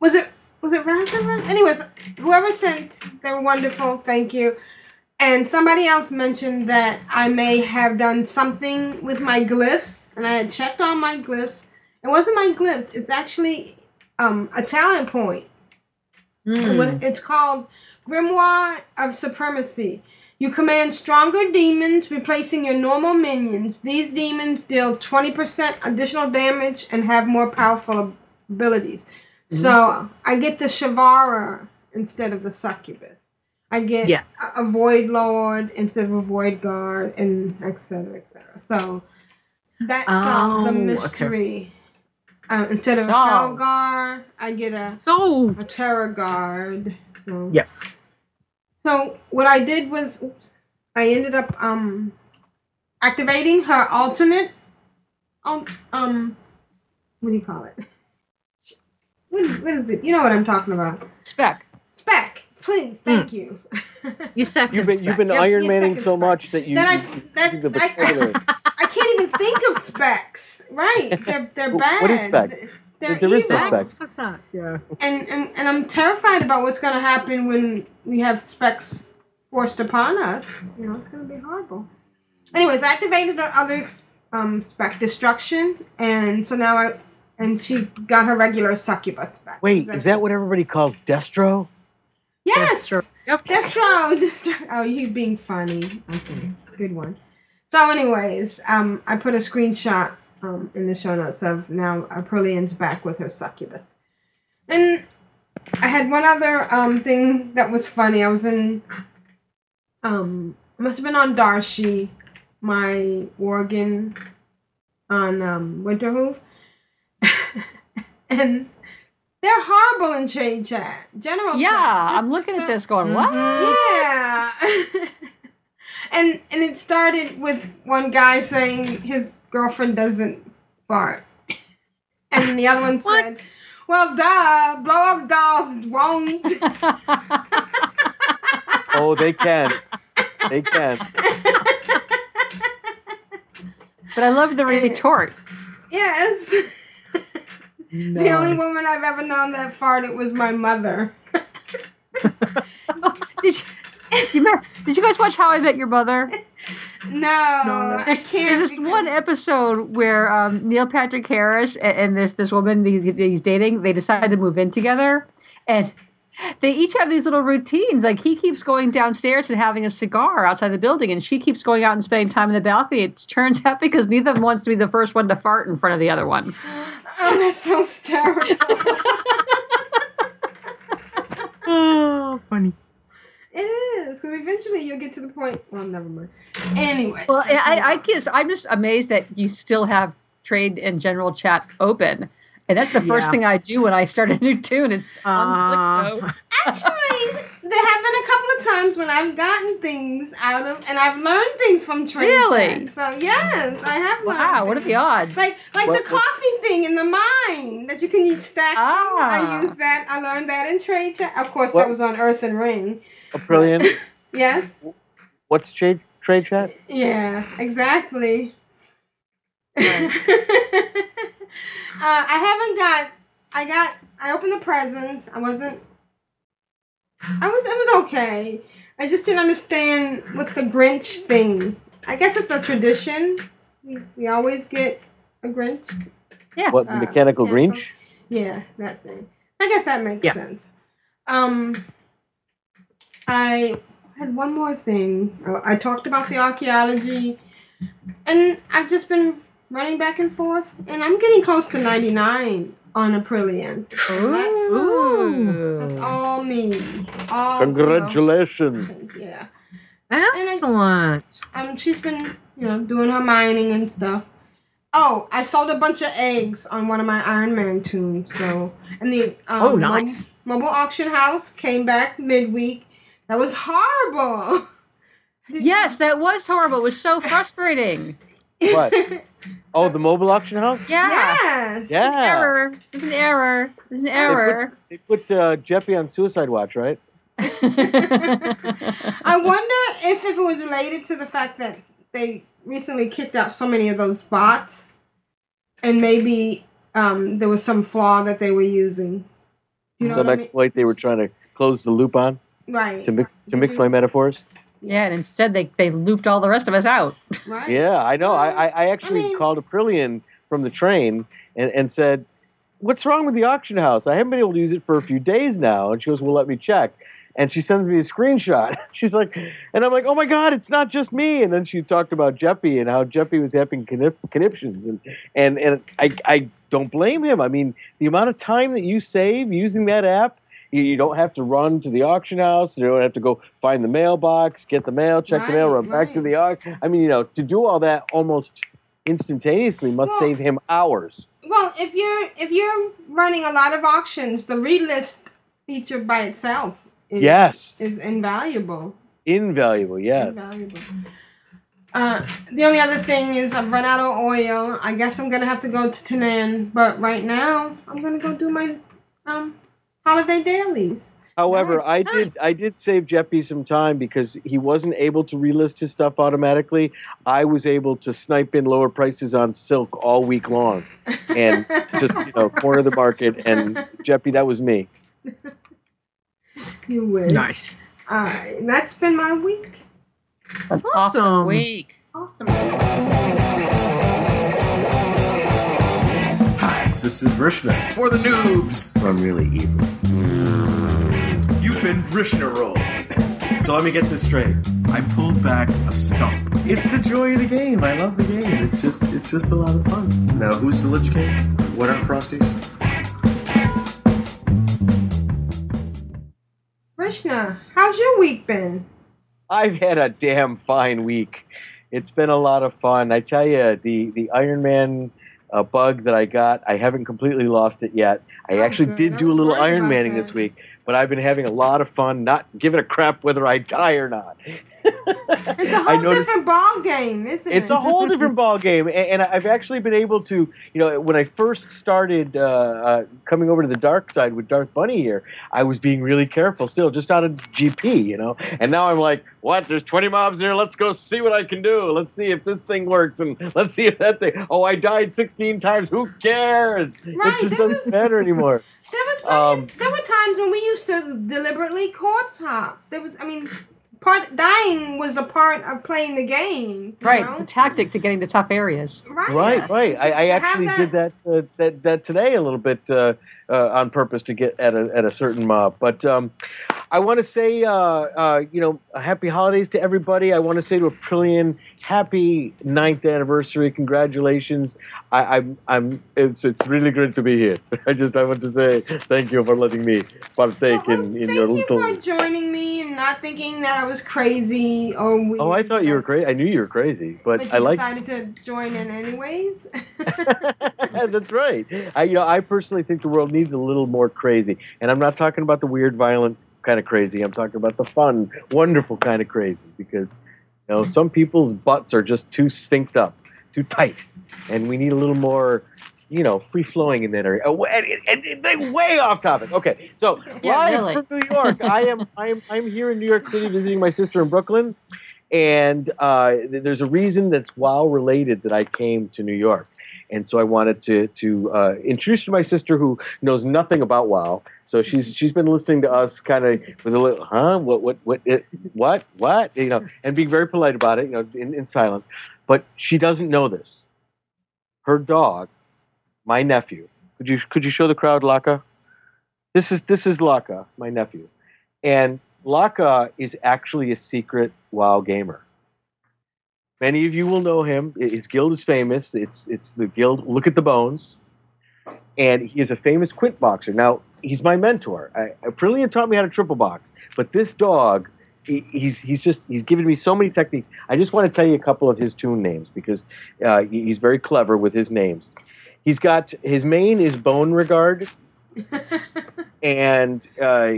Was it was it Razorback? Anyways, whoever sent, they were wonderful. Thank you. And somebody else mentioned that I may have done something with my glyphs, and I had checked on my glyphs. It wasn't my glyph. It's actually um, a talent point. What- It's called Grimoire of Supremacy. You command stronger demons, replacing your normal minions. These demons deal 20% additional damage and have more powerful abilities. So I get the Shivarra instead of the Succubus. I get Yeah. a, a Void Lord instead of a Void Guard, and et cetera, et cetera. So that solved the Oh, okay. mystery. Uh, instead of a Solved. Felguard, I get a Solved. a Terror Guard. So Yep. So what I did was, oops, I ended up um activating her alternate, um, um, what do you call it? What is, what is it? You know what I'm talking about? Spec. Spec. Please, thank you. You second You've been, you've been Yep, Iron you Manning so spec. much that you, Then I- you that- the I- vocabulary. I can't even think of specs. Right? They're they're bad. what is spec? They're There is no evil. spec. What's that? Yeah. and, and and I'm terrified about what's going to happen when we have specs forced upon us. You know, it's going to be horrible. Anyways, I activated her other um, spec destruction, and so now I and she got her regular succubus spec. Wait, is that what everybody calls Destro? Yes. Destro. Yep. Destro. Destro. Oh, you being funny. Okay, good one. So, anyways, um, I put a screenshot um in the show notes of now Aprillian's back with her succubus, and I had one other um thing that was funny. I was in um I must have been on Darcy, my organ on um Winterhoof, and they're horrible in trade chat. General Yeah, chat. Just- I'm looking just at this going, what? yeah. and and it started with one guy saying his girlfriend doesn't fart. And the other one said, Well duh, blow up dolls won't. Oh, they can. they can. But I love the retort. yes. The only woman I've ever known that farted was my mother. Oh, did you, you me- did you guys watch How I Met Your Mother? No, I There's, can't. there's this one episode where um, Neil Patrick Harris and, and this this woman he's, he's dating, they decide to move in together, and they each have these little routines. Like he keeps going downstairs and having a cigar outside the building, and she keeps going out and spending time in the balcony. It turns out because neither of them wants to be the first one to fart in front of the other one. Oh, that sounds terrible. Oh, funny. It is, because eventually you'll get to the point. Well, never mind. Anyway. Well, I, I guess I'm just amazed that you still have trade and general chat open. And that's the first Yeah. thing I do when I start a new tune is Uh, unclick those. Actually, there have been a couple of times when I've gotten things out of, and I've learned things from trade Really? chat. So yes, I have. learned Wow, what are things. the odds? Like like What- the coffee thing in the mine that you can use stack. Ah. I used that. I learned that in trade chat. Of course, What- that was on Earthen Ring. Aprillian, Yes. what's trade trade chat? Yeah. Exactly. uh, I haven't got. I got. I opened the presents. I wasn't. I was. It was okay. I just didn't understand with the Grinch thing. I guess it's a tradition. We, we always get a Grinch. Yeah. What Uh, mechanical yeah, Grinch? Yeah, that thing. I guess that makes Yeah. sense. Um, I had one more thing. Oh, I talked about the archaeology, and I've just been running back and forth, and I'm getting close to 99 on Aprillian. And That's, Ooh. that's all me. All Congratulations. You know, yeah. Excellent. Um, she's been, you know, doing her mining and stuff. Oh, I sold a bunch of eggs on one of my Iron Man tunes. So, and the um, Oh, nice. mobile auction house came back midweek. That was horrible. Yes, that was horrible. It was so frustrating. What? oh, the mobile auction house? Yeah. Yes. Yeah. There's an error. There's an error. There's an error. They put uh, Jeppy on suicide watch, right? I wonder if, if it was related to the fact that they recently kicked out so many of those bots, and maybe um, there was some flaw that they were using. You know Some what I mean? exploit they were trying to close the loop on Right. to mix to mix my metaphors. Yeah, and instead they, they looped all the rest of us out. Right. Yeah, I know. I, I, I actually called Aprillian from the train and, and said, What's wrong with the auction house? I haven't been able to use it for a few days now. And she goes, Well, let me check. And she sends me a screenshot. She's like, and I'm like, oh my God, it's not just me. And then she talked about Jeppy and how Jeppy was having connip- conniptions. And, and, and I, I don't blame him. I mean, the amount of time that you save using that app, you, you don't have to run to the auction house. You don't have to go find the mailbox, get the mail, check the mail, run back to the auction. I mean, you know, to do all that almost instantaneously must save him hours. Well, if you're if you're running a lot of auctions, the read list feature by itself is, Yes. is invaluable. Invaluable, yes. Invaluable. Uh, the only other thing is I've run out of oil. I guess I'm gonna have to go to Tanaan, but right now I'm gonna go do my um holiday dailies. However, Nice, I did I did save Jeppy some time because he wasn't able to relist his stuff automatically. I was able to snipe in lower prices on silk all week long, and just you know corner the market. And Jeppy, that was me. You wish. Nice. All right, that's been my week. Awesome week. Awesome. Hi, this is Vrishna for the noobs. I'm really evil. You've been Vrishna rolled. So let me get this straight. I pulled back a stump. It's the joy of the game. I love the game. It's just it's just a lot of fun. Now who's the Lich King? What are Frosties? Vrishna, how's your week been? I've had a damn fine week. It's been a lot of fun. I tell you, the the Iron Man uh, bug that I got, I haven't completely lost it yet. I actually did do a little Iron Manning this week, but I've been having a lot of fun, not giving a crap whether I die or not. It's a whole noticed- different ball game, isn't it? It's a whole different ball game, and, and I've actually been able to, you know, when I first started uh, uh, coming over to the dark side with Darth Bunny here, I was being really careful, still just out of GP, you know, and now I'm like, what? There's 20 mobs here. Let's go see what I can do. Let's see if this thing works, and let's see if that thing. Oh, I died 16 times. Who cares? Right, it just doesn't matter anymore. There was plenty of- there were times when we used to deliberately corpse hop. There was, I mean, part dying was a part of playing the game. Right, know? it's a tactic to getting to tough areas. Right, right. I, I actually did that, uh, that that today a little bit uh, uh, on purpose to get at a at a certain mob. But um, I want to say, uh, uh, you know, happy holidays to everybody. I want to say to Aprillian, happy ninth anniversary. Congratulations. I, I'm I'm. It's it's really great to be here. I just I want to say thank you for letting me partake in, in your Thank you little. for joining me and not thinking that I was crazy or weird. Oh, I thought you were crazy. I knew you were crazy, but, but you I like decided to join in anyways. That's right. I, you know, I personally think the world needs a little more crazy, and I'm not talking about the weird, violent kind of crazy. I'm talking about the fun, wonderful kind of crazy. Because you know, some people's butts are just too stinked up, too tight, and we need a little more, you know, free flowing in that area. Oh, and, and, and they way off topic. Okay, so Yeah, live really. from New York, I am, I am, I'm here in New York City visiting my sister in Brooklyn, and uh, there's a reason that's WoW related that I came to New York. And so I wanted to to uh, introduce to my sister who knows nothing about WoW. So she's she's been listening to us kind of with a little, huh? What what what it, what what you know, and being very polite about it, you know, in, in silence. But she doesn't know this. Her dog, my nephew. Could you could you show the crowd Laka? This is this is Laka, my nephew, and Laka is actually a secret WoW gamer. Many of you will know him. His guild is famous. It's it's the guild. Look at the bones, and he is a famous quint boxer. Now he's my mentor. I, Aprillian taught me how to triple box, but this dog, he, he's he's just he's given me so many techniques. I just want to tell you a couple of his tune names because uh, he's very clever with his names. He's got his main is Bone Regard, and uh,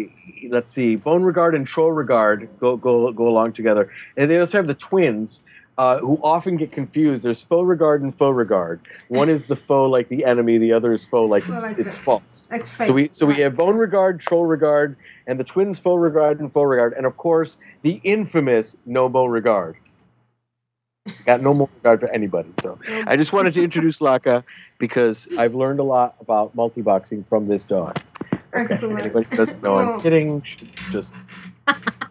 let's see, Bone Regard and Troll Regard go go go along together, and they also have the twins. Uh, who often get confused. There's faux regard and faux regard. One is the faux like the enemy, the other is faux like it's, like it's false. It's So we so we have bone regard, troll regard, and the twins faux regard and faux regard, and of course the infamous no bone regard. Got no more regard for anybody. So I just wanted to introduce Laka because I've learned a lot about multi-boxing from this dog. Excellent. Anybody doesn't know I'm kidding. should Just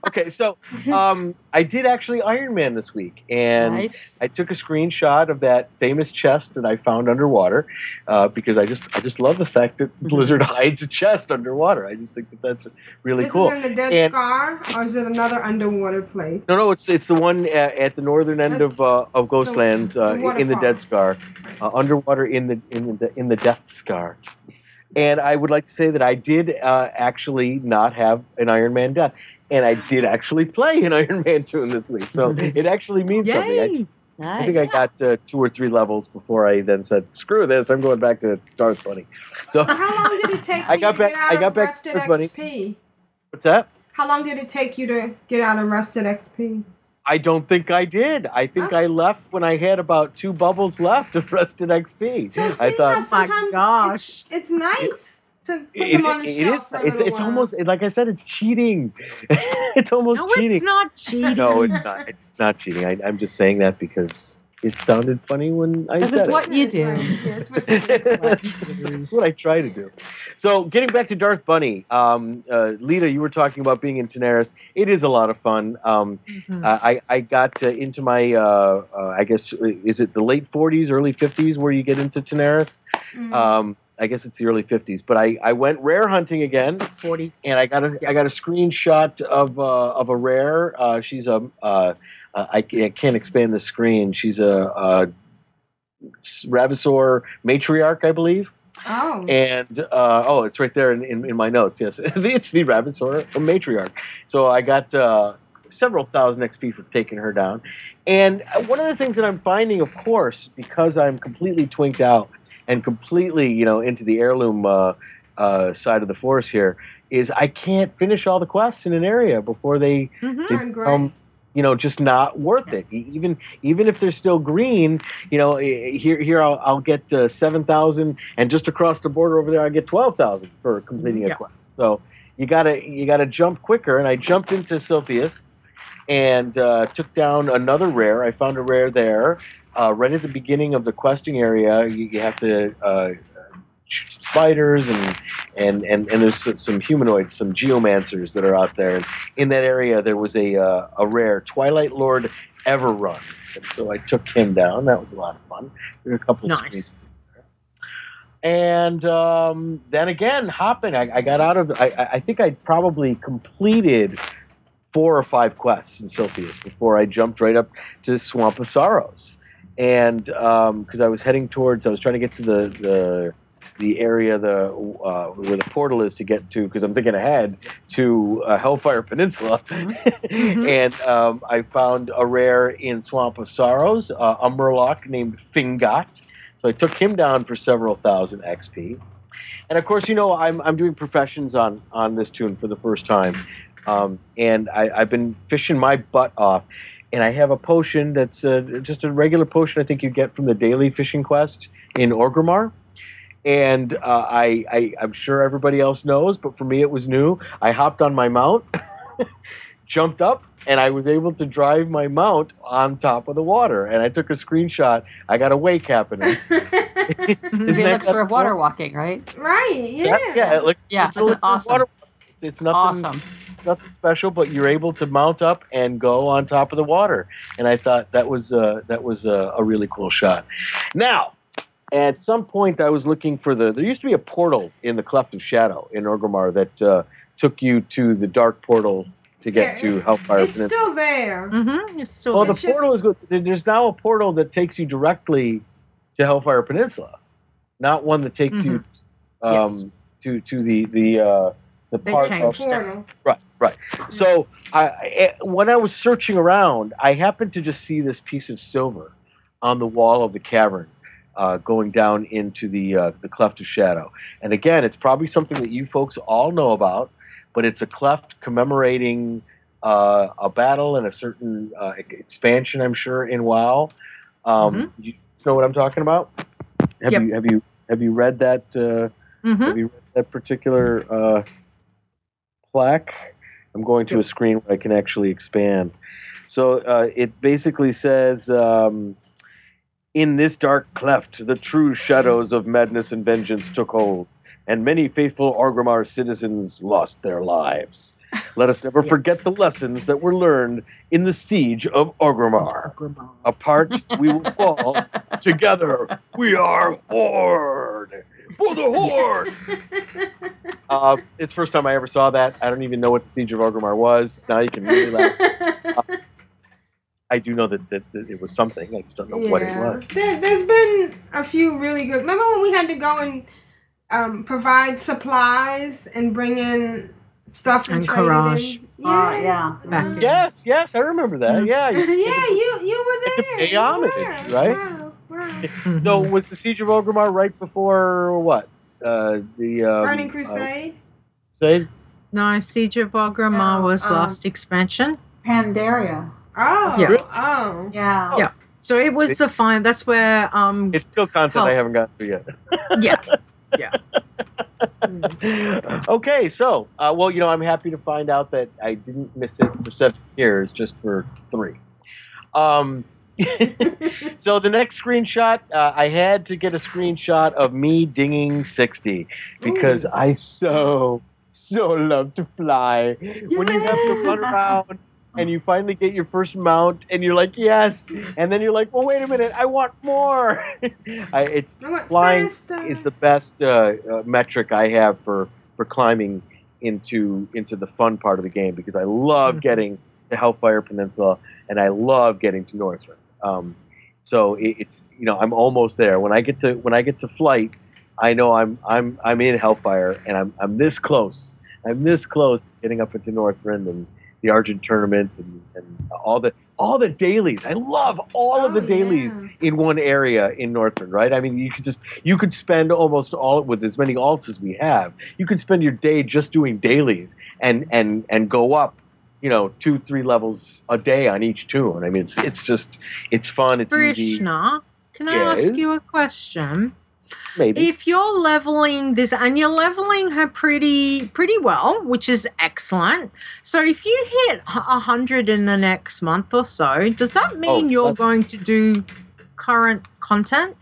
okay. So um, I did actually Iron Man this week, and Nice. I took a screenshot of that famous chest that I found underwater uh, because I just I just love the fact that Blizzard hides a chest underwater. I just think that that's really this cool. is in the Dead And- Scar, or is it another underwater place? no, no, it's it's the one at, at the northern end of uh, of Ghostlands uh, the in the waterfall. Dead Scar, uh, underwater in the in the in the Death Scar. And I would like to say that I did uh, actually not have an Iron Man death, and I did actually play an Iron Man tune this week, so it actually means something. I, I think I got uh, two or three levels before I then said, "Screw this! I'm going back to Darth Bunny." So How long did it take I you got to back- get out I of got back Rested to Bunny. XP? what's that? How long did it take you to get out of Rested XP? I don't think I did. I think I left when I had about two bubbles left of Rested XP. So see I how thought sometimes gosh. It's, it's nice to put it, them on the it- it shelf is. for a It's it's while. almost like I said. It's cheating. it's almost No, cheating. it's not cheating. No, it's not. It's not cheating. I, I'm just saying that because it sounded funny when I Because said it's it. what you do. Yes, but it's It's what I try to do. So, getting back to Darth Bunny, um, uh, Leeta, you were talking about being in Tanaris. It is a lot of fun. Um, Mm-hmm. uh, I, I got uh, into my, uh, uh, I guess, uh, is it the late 40s, early 50s where you get into Tanaris? Mm-hmm. Um, I guess it's the early 50s. But I, I went rare hunting again. 40s. And I got a, I got a screenshot of, uh, of a rare. Uh, she's a, uh, uh, I, I can't expand the screen. She's a, a Ravasaur matriarch, I believe. Oh. And uh, oh, it's right there in, in, in my notes. Yes, it's the Ravasaur matriarch. So I got uh, several thousand XP for taking her down. And uh, one of the things that I'm finding, of course, because I'm completely twinked out and completely, you know, into the heirloom uh, uh, side of the force here, is I can't finish all the quests in an area before they, Mhm. they become you know just not worth it even even if they're still green you know here here i'll, I'll get uh, 7000 and just across the border over there i get 12000 for completing a Yeah. quest so you gotta you gotta jump quicker and i jumped into Silithus and uh, took down another rare i found a rare there uh, right at the beginning of the questing area you, you have to uh, shoot some spiders and and and, and there's some- humanoids, some geomancers that are out there. And in that area, there was a uh, a rare Twilight Lord Everun, and so I took him down. That was a lot of fun. There were a couple of Nice. and um, then again, hopping, I, I got out of. I, I- I think I probably completed four or five quests in Silithus before I jumped right up to Swamp of Sorrows, and because I was heading towards, I was trying to get to the the the area the uh, where the portal is to get to because I'm thinking ahead to uh, Hellfire Peninsula, and um, I found a rare in Swamp of Sorrows, uh, a Murloc named Fingat. So I took him down for several thousand XP. And of course, you know, I'm, I'm doing professions on, on this tune for the first time. Um, and I, I've been fishing my butt off. And I have a potion that's uh, just a regular potion I think you get from the daily fishing quest in Orgrimmar. And uh, I, I, I'm sure everybody else knows, but for me it was new. I hopped on my mount, jumped up, and I was able to drive my mount on top of the water. And I took a screenshot. I got a wake happening. The Isn't that elixir of water walking, right? Right, yeah. Yeah, yeah, it looks Yeah, just that's an awesome. water- It's, it's nothing, Awesome. Nothing special, but you're able to mount up and go on top of the water. And I thought that was uh, that was a, a really cool shot. Now, at some point, I was looking for the. There used to be a portal in the Cleft of Shadow in Orgrimmar that uh, took you to the dark portal to get Yeah, to Hellfire It's Peninsula. still there. Mm-hmm. It's so Well, the It's just- portal is good. There's now a portal that takes you directly to Hellfire Peninsula, not one that takes you um, Yes. to to the the uh, the They part of changed it. Right right. So I, I when I was searching around, I happened to just see this piece of silver on the wall of the cavern. Uh, going down into the uh, the cleft of shadow, and again, it's probably something that you folks all know about, but it's a cleft commemorating uh, a battle and a certain uh, expansion. I'm sure in WoW. Um, You know what I'm talking about? Have Yep. you have you have you read that? Uh, Mhm. Have you read that particular uh, plaque? I'm going to a screen where I can actually expand. So uh, it basically says, um, "In this dark cleft, the true shadows of madness and vengeance took hold, and many faithful Orgrimmar citizens lost their lives. Let us never forget the lessons that were learned in the siege of Orgrimmar. Apart, we will fall. Together, we are Horde. For the Horde." Uh, it's first time I ever saw that. I don't even know what the Siege of Orgrimmar was. Now you can really laugh. Uh, I do know that, that, that it was something. I just don't know what it was. There, there's been a few really good. Remember when we had to go and um, provide supplies and bring in stuff And traded in? Courage. Yes. yeah. Back Yes, yes, I remember that. Yeah, yeah, you- you you were there. pay You were. right? Wow, wow. So was the Siege of Orgrimmar right before what? Uh, the um, Burning uh, Crusade. Crusade? No, Siege of Orgrimmar was um, last expansion. Pandaria. oh, Yeah. oh. Yeah. Yeah. So it was the fine. That's where um. It's still content Oh. I haven't gotten to yet. yeah. Yeah. okay, so uh, well, you know, I'm happy to find out that I didn't miss it for seven years, just for three. Um, so the next screenshot, uh, I had to get a screenshot of me dinging 60 because I so so love to fly. When you have to run around and you finally get your first mount and you're like yes, and then you're like, well, wait a minute, I want more. I, it's I want flying faster. is the best uh, uh, metric I have for for climbing into into the fun part of the game because I love getting to Hellfire Peninsula and I love getting to Northrend. Um, so it, it's you know I'm almost there. When I get to when I get to flight, I know I'm I'm I'm in Hellfire and I'm I'm this close. I'm this close to getting up into Northrend and the Argent tournament and, and all the all the dailies. I love all of the dailies in one area in Northrend, right? I mean, you could just you could spend almost all with as many alts as we have. You could spend your day just doing dailies and and and go up, you know, two three levels a day on each tune. I mean, it's it's just it's fun. It's easy. Vrishna, can I Yes? ask you a question? Maybe. If you're leveling this, and you're leveling her pretty pretty well, which is excellent. So if you hit a hundred in the next month or so, does that oh, mean Oh, you're going to do current content?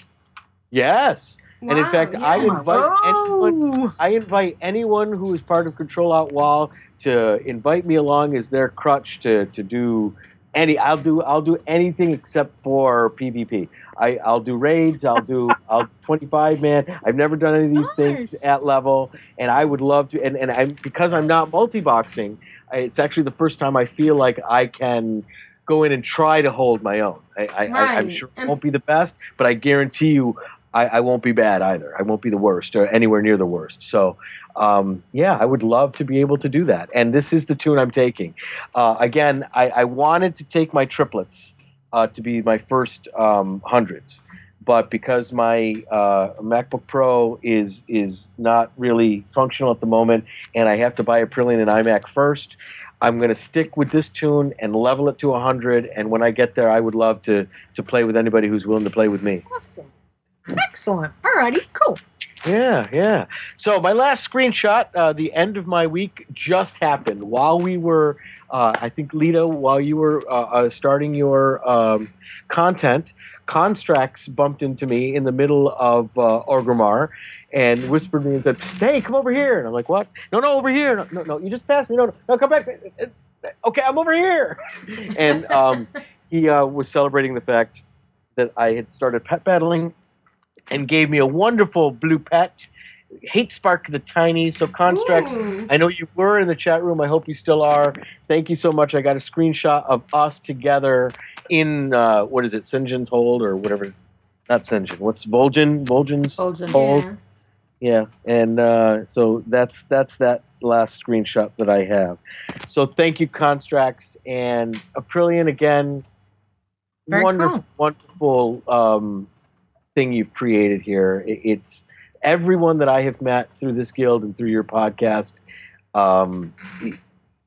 Yes. Wow, and in fact, I invite Oh. anyone. I invite anyone who is part of Control Alt WoW to invite me along as their crutch to to do any. I'll do I'll do anything except for PvP. I I'll do raids. I'll do I'll 25 man. I've never done any of these things at level, and I would love to. And and I'm because I'm not multi boxing. It's actually the first time I feel like I can go in and try to hold my own. I, I, Right. sure it won't be the best, but I guarantee you I, I won't be bad either. I won't be the worst or anywhere near the worst. So, um, yeah, I would love to be able to do that. And this is the tune I'm taking. Uh, again, I, I wanted to take my triplets uh, to be my first um, hundreds, but because my uh, MacBook Pro is is not really functional at the moment, and I have to buy a Brilliant and iMac first. I'm going to stick with this tune and level it to 100. And when I get there, I would love to to play with anybody who's willing to play with me. Awesome. Excellent. All righty. cool. Yeah, yeah. So my last screenshot, uh, the end of my week just happened while we were, uh, I think, Leeta, while you were uh, uh, starting your um, content. Constrax bumped into me in the middle of uh, Orgrimmar and whispered me and said, "Stay, come over here." And I'm like, "What? No, no, over here. No, no, no you just passed me. No, no, no, come back. Okay, I'm over here." And um, he uh, was celebrating the fact that I had started pet battling and gave me a wonderful blue pet. Hatespark the Tiny. So Constructs, Ooh. I know you were in the chat room. I hope you still are. Thank you so much. I got a screenshot of us together in uh, what is it, Sinjin's hold or whatever. Not Sinjin. What's Vol'jin? Vol'jin's Vol'jin. hold. Yeah. Yeah, and uh, so that's that's that last screenshot that I have. So thank you, Constructs. and Aprillian again. Very wonderful, wonderful um, thing you've created here. It's everyone that I have met through this guild and through your podcast um,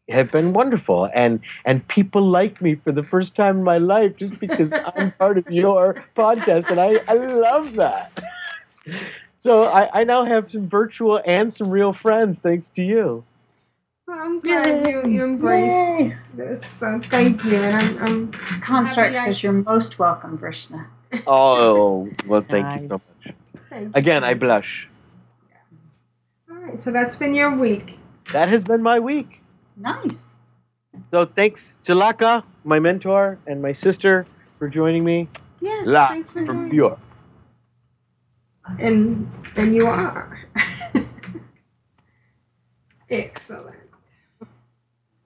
have been wonderful, and and people like me for the first time in my life just because I'm part of your podcast, and I I love that. So I, I now have some virtual and some real friends thanks to you. Well, I'm glad you, you embraced this. So thank you. And I'm, I'm Construct happy I- says you're most welcome, Vrishna. Oh well, thank you so much. Thank you. Again, I blush. All right. So that's been your week. That has been my week. Nice. So thanks to Laka, my mentor, and my sister for joining me. Yes. La thanks for from joining. New York. And and you are. Excellent.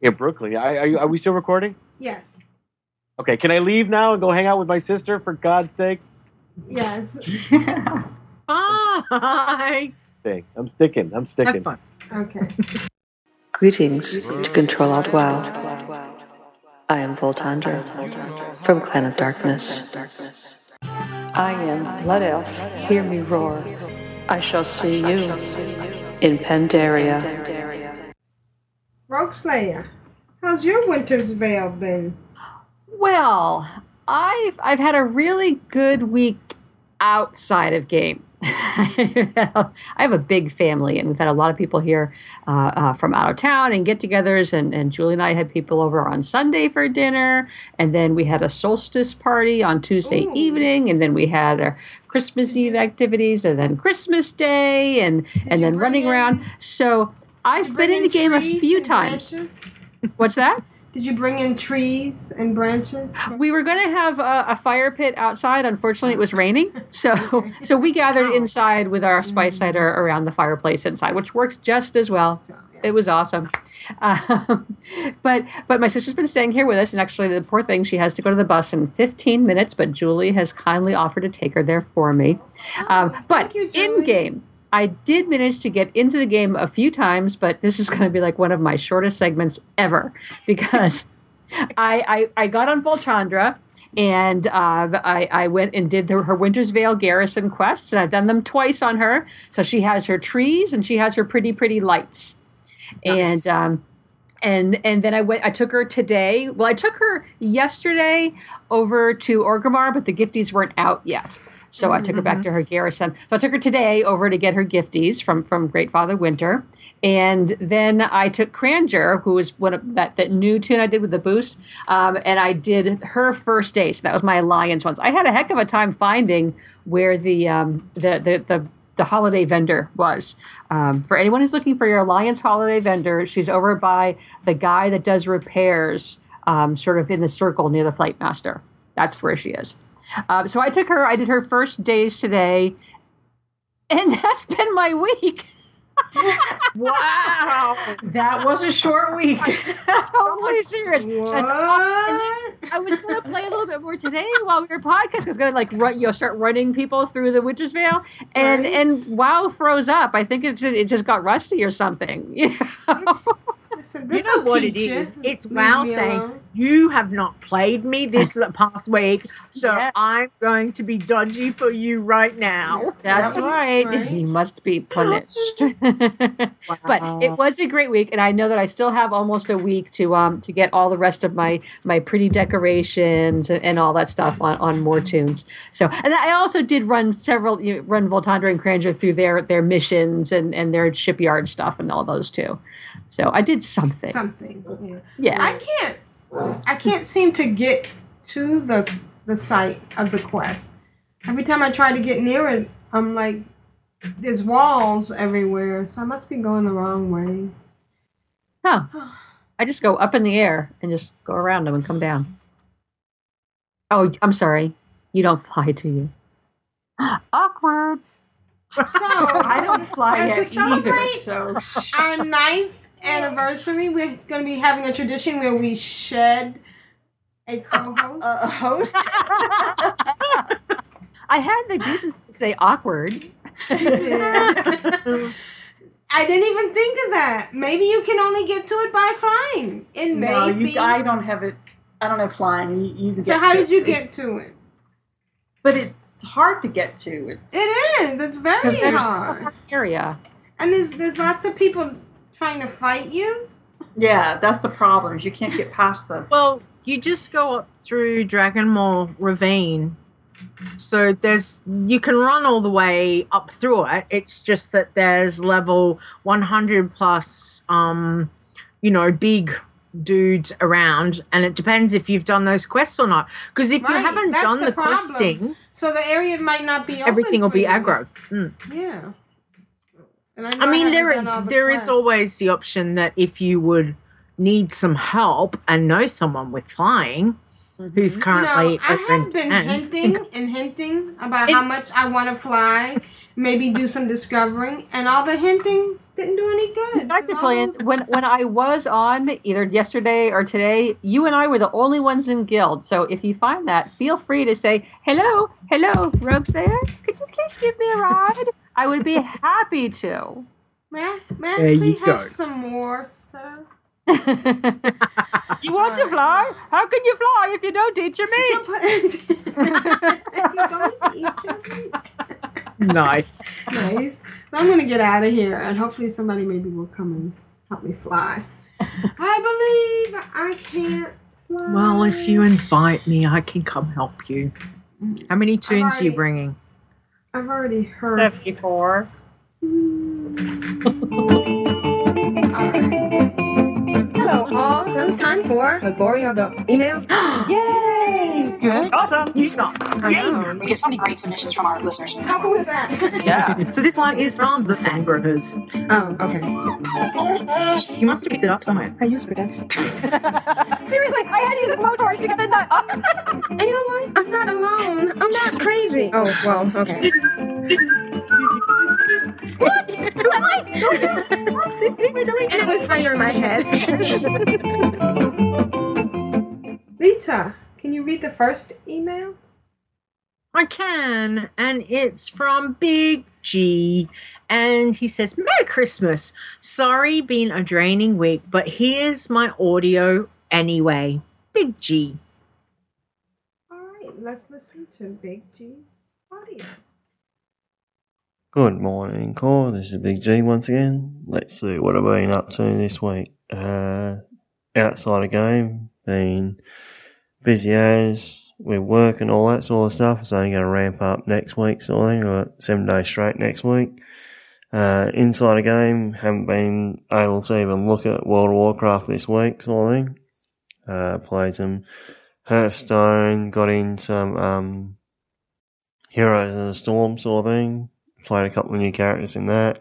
in Brooklyn. I, are, you, are we still recording? Yes. Okay, can I leave now and go hang out with my sister for God's sake? Yes. Bye. Thing. I'm sticking. I'm sticking. Have fun. Okay. Greetings to Control Alt WoW. I am Voltandra from Clan of Darkness. I am Blood Elf, hear me roar. I shall see you in Pandaria. Rogue Slayer, how's your winter's veil been? Well, I've I've had a really good week outside of game. I have a big family, and we've had a lot of people here uh, uh, from out of town and get-togethers. And, and Julie and I had people over on Sunday for dinner, and then we had a solstice party on Tuesday evening, and then we had our Christmas Eve activities, and then Christmas Day, and and then running around. So I've been in the game a few times. What's that? Did you bring in trees and branches? We were going to have a, a fire pit outside. Unfortunately, it was raining, so so we gathered inside with our spice cider around the fireplace inside, which worked just as well. It was awesome, um, but but my sister's been staying here with us, and actually, the poor thing, she has to go to the bus in 15 minutes. But Julie has kindly offered to take her there for me. Um, but in game, I did manage to get into the game a few times, but this is going to be like one of my shortest segments ever because I, I I got on Volchandra and uh, I, I went and did the, her Winter's Veil garrison quests, and I've done them twice on her. So she has her trees and she has her pretty pretty lights, and um, and and then I went. I took her today. Well, I took her yesterday over to Orgrimmar, but the gifties weren't out yet. So I took her back to her garrison. So I took her today over to get her gifties from from Great Father Winter, and then I took Cranger, who was one of that that new tune I did with the boost, um, and I did her first day. So that was my alliance ones. I had a heck of a time finding where the um, the the the the holiday vendor was. Um, for anyone who's looking for your Alliance holiday vendor, she's over by the guy that does repairs, um, sort of in the circle near the Flight Master. That's where she is. Um, so I took her, I did her first days today, and that's been my week. wow. That was a short week. totally serious. And then I was going to play a little bit more today while we were podcast. I was going to like run, you know, start running people through the Winter's Veil, and Right. and WoW froze up. I think it just it just got rusty or something. You know? Listen, You this'll know what it teach you. is? It's Leave WoW saying alone. you have not played me this past week, so Yes. I'm going to be dodgy for you right now. That's right. Right. He must be punished. but it was a great week, and I know that I still have almost a week to um to get all the rest of my my pretty decorations and, and all that stuff on, on more tunes. So, and I also did run several you know, run Voltandra and Cranger through their their missions and and their shipyard stuff and all those too. So I did something. Something. Yeah. Yeah. I can't. I can't seem to get to the the site of the quest. Every time I try to get near it, I'm like, there's walls everywhere. So I must be going the wrong way. Huh. I just go up in the air and just go around them and come down. Oh, I'm sorry. You don't fly, do you? Awkward. So I don't fly yet either. So our ninth anniversary, we're going to be having a tradition where we shed a co-host. a host. I had the decency to say awkward. I didn't even think of that. Maybe you can only get to it by flying. It no, may be. you, I don't have it. I don't have flying. You, you can so get how to did you it. get to it? But it's hard to get to. It's, It is. It's very 'Cause there's- hard. Area. And there's there's lots of people trying to fight you. Yeah, that's the problem. is You can't get past them. Well, you just go up through Dragonmore Ravine. So there's you can run all the way up through it. It's just that there's level 100 plus um you know big dudes around and it depends if you've done those quests or not because if you haven't done the the, questing So the area might not be open everything will be you. aggro Mm. Yeah. And I know mean, haven't there the there is quests. always the option that if you would need some help and know someone with flying, mm-hmm. who's You know, I have been 10, hinting and hinting about how much I want to fly, maybe do some discovering, and all the hinting didn't do any good. Dr. Bland, when when I was on either yesterday or today, you and I were the only ones in guild. So if you find that, feel free to say, "Hello, hello, Rogues there. Could you please give me a ride?" I would be happy to. May I, may I There you have go. some more, sir? You want to fly? How can you fly if you don't eat your meat? don't eat your meat nice. nice. So I'm gonna get out of here, and hopefully somebody maybe will come and help me fly. I believe I can't fly. Well, if you invite me, I can come help you. How many tunes are you bringing? I've already heard. Seventy-four. Hello, all. Now it's time for the glory of the email. Yay! Good. Awesome. You stop. Yay! We get so many great submissions from our listeners. How cool is that? Yeah. so this one is from the Sandgropers. Oh, okay. You must have picked it up somewhere. I use protection. Seriously, I had to use a blowtorch to get the nut. And you know what? I'm not alone. I'm not crazy. Oh, well, okay. what? Who am I? What's this thing we're doing? And it was funnier in my head. Leeta, can you read the first email? I can, and it's from Big G. And he says, Merry Christmas. Sorry, been a draining week, but here's my audio anyway. Big G. All right, let's listen to Big G's audio. Good morning, Core. This is Big G once again. Let's see what I've been up to this week. Uh, outside of game, been busy as with work and all that sort of stuff. It's only going to ramp up next week, sort of thing, or seven days straight next week. Uh, inside a game, haven't been able to even look at World of Warcraft this week, sort of thing. Uh, played some Hearthstone, got in some, um, Heroes of the Storm sort of thing. Played a couple of new characters in that.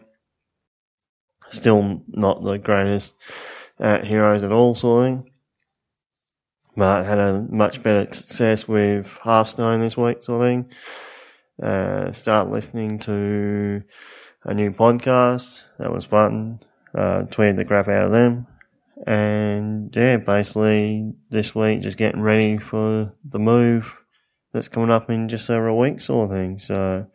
Still not the greatest at Heroes at all, sort of thing. But had a much better success with Hearthstone this week, sort of thing. Uh, start listening to a new podcast. That was fun. Uh, tweeted the crap out of them. And yeah, basically this week just getting ready for the move that's coming up in just over a week sort of thing. So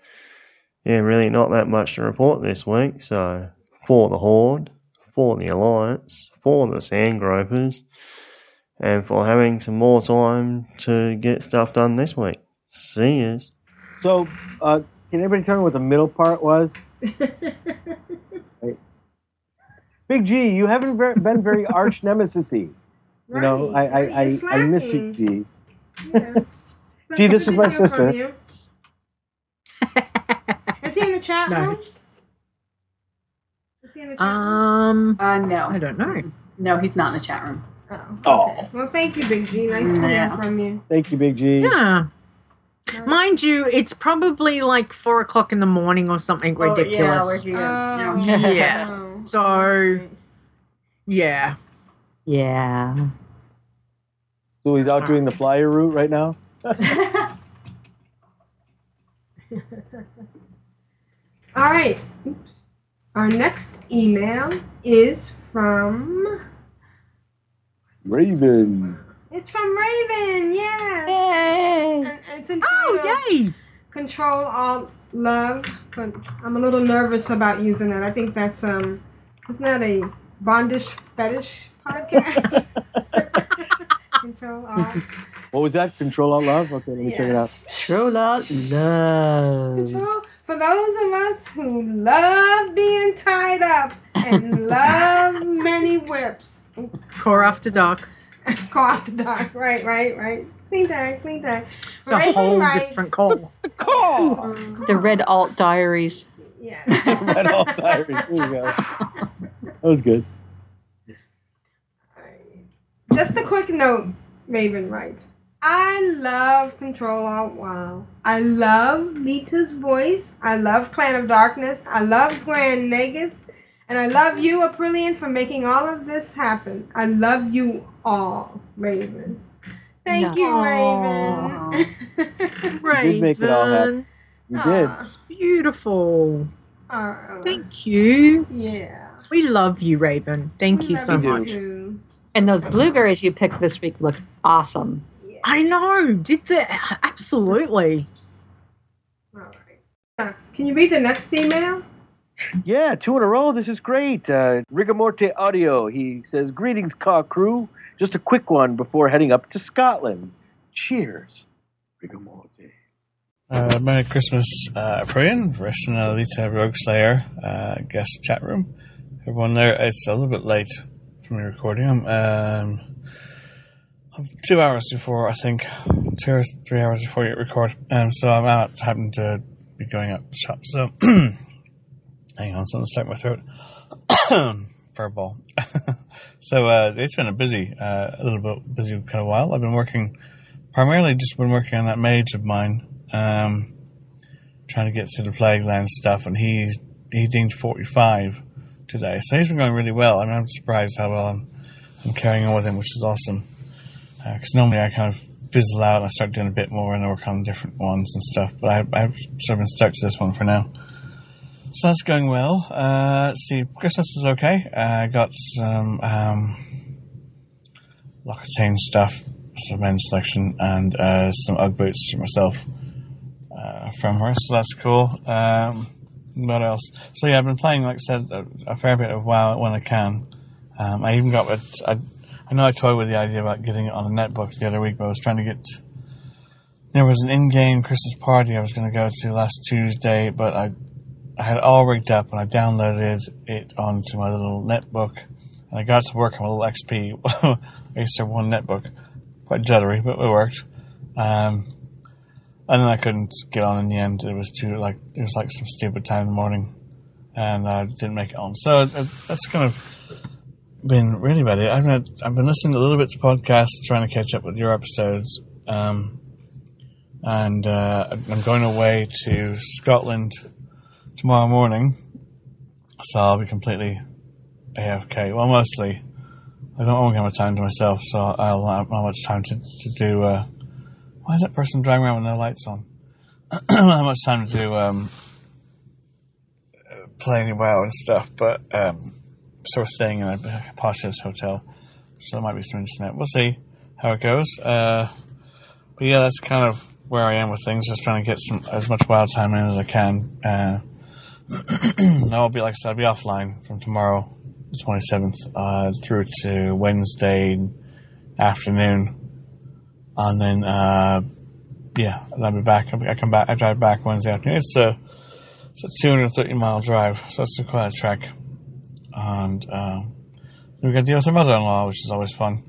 yeah, really not that much to report this week. So for the Horde, for the Alliance, for the Sand Gropers, and for having some more time to get stuff done this week. See yous. So, uh, can anybody tell me what the middle part was? Right. Big G, you haven't ver- been very arch nemesis-y. You know, I I, I, I miss you, G. G, this is my Hear from sister. you. Is he in the chat room? Nice. Is he in the chat room? Um, uh, no. I don't know. No, he's not in the chat room. Oh, okay. Well, thank you, Big G. Nice to hear Yeah. from you. thank you, Big G. Yeah. Mind you, it's probably like four o'clock in the morning or something Oh, ridiculous. yeah, we're Oh, here. yeah. So, yeah. Yeah. So he's out doing the flyer route right now. All right. Oops. Our next email is from. Raven. It's from Raven. Yes. Yay. And it's entitled Oh, yay. Control All Love, but I'm a little nervous about using that. I think that's um, isn't that a bondage fetish podcast? Control Alt. What was that? Control All love. Okay, let me check it out. Control out love. Control for those of us who love being tied up and and love many whips. Oops. Core after dark. Call the dark. Right, right, right. Clean dark, clean dark. It's a whole different call. call. The Red Alt Diaries. Yeah. Red Alt Diaries. There you go. That was good. Just a quick note, Raven writes. I love Control Alt Wow. I love Leeta's voice. I love Clan of Darkness. I love Grand Nagus. And I love you, Aprillian, for making all of this happen. I love you all, Raven. Thank you, Raven. Raven. did make it all happen. You ah, did. It's beautiful. Aw. Thank you. Yeah. We love you, Raven. Thank you so love you much. And those blueberries you picked this week looked awesome. I know. Did the absolutely. Can you read the next email? Yeah, two in a row. This is great. Uh, Rigamorte Audio. He says, "Greetings, car crew. Just a quick one before heading up to Scotland. Cheers, Rigamorte." Uh, Merry Christmas, uh, Priyan, Rishna, Alita, Rogue Slayer, uh, guest chat room. Everyone there, it's a little bit late for me recording. I'm, um, I'm two hours before, I think, two or three hours before you record. Um, so I'm out, happen to be going out to shop. So, hang on, something's stuck in my throat. Furball. so, uh, it's been a busy, uh, a little bit busy kind of while. I've been working, primarily just been working on that mage of mine um, trying to get through the plague land stuff, and he's he deemed 45 today, so he's been going really well. I mean, I'm surprised how well I'm, I'm carrying on with him, which is awesome. Because normally I kind of fizzle out and I start doing a bit more and I work on different ones and stuff, but I, I've sort of been stuck to this one for now. So that's going well. Uh, let's see, Christmas was okay. Uh, I got some um, L'Occitane stuff, some men's selection, and uh, some Ugg boots for myself uh, from her, so that's cool. Um, what else? So yeah, I've been playing, like I said, a, a fair bit of WoW when I can. Um, I even got. I, I know I toyed with the idea about getting it on a netbook the other week, but I was trying to get. There was an in-game Christmas party I was going to go to last Tuesday, but I, I had it all rigged up and I downloaded it onto my little netbook, and I got to work on a little XP. Used one netbook, quite jittery, but it worked. Um, and then I couldn't get on in the end. It was too like it was like some stupid time in the morning, and I didn't make it on. So it, that's kind of been really bad. I've been I've been listening a little bit to podcasts, trying to catch up with your episodes, um, and uh, I'm going away to Scotland tomorrow morning, so I'll be completely AFK. Well, mostly. I don't want to give my time to myself, so I'll have not much time to to do. Uh, why is that person driving around with no lights on? I don't have much time to do um, play any WoW and stuff, but um, so we're staying in a poshest hotel, so there might be some internet. We'll see how it goes. Uh, but yeah, that's kind of where I am with things. Just trying to get some as much wild time in as I can. Uh, I'll be like I said, I'll be offline from tomorrow, the twenty seventh, uh, through to Wednesday afternoon, and then uh, yeah, and I'll be back. I come back. I drive back Wednesday afternoon. It's a it's a two hundred thirty mile drive, so it's quite a trek. And um, we got to deal with her mother in law, which is always fun.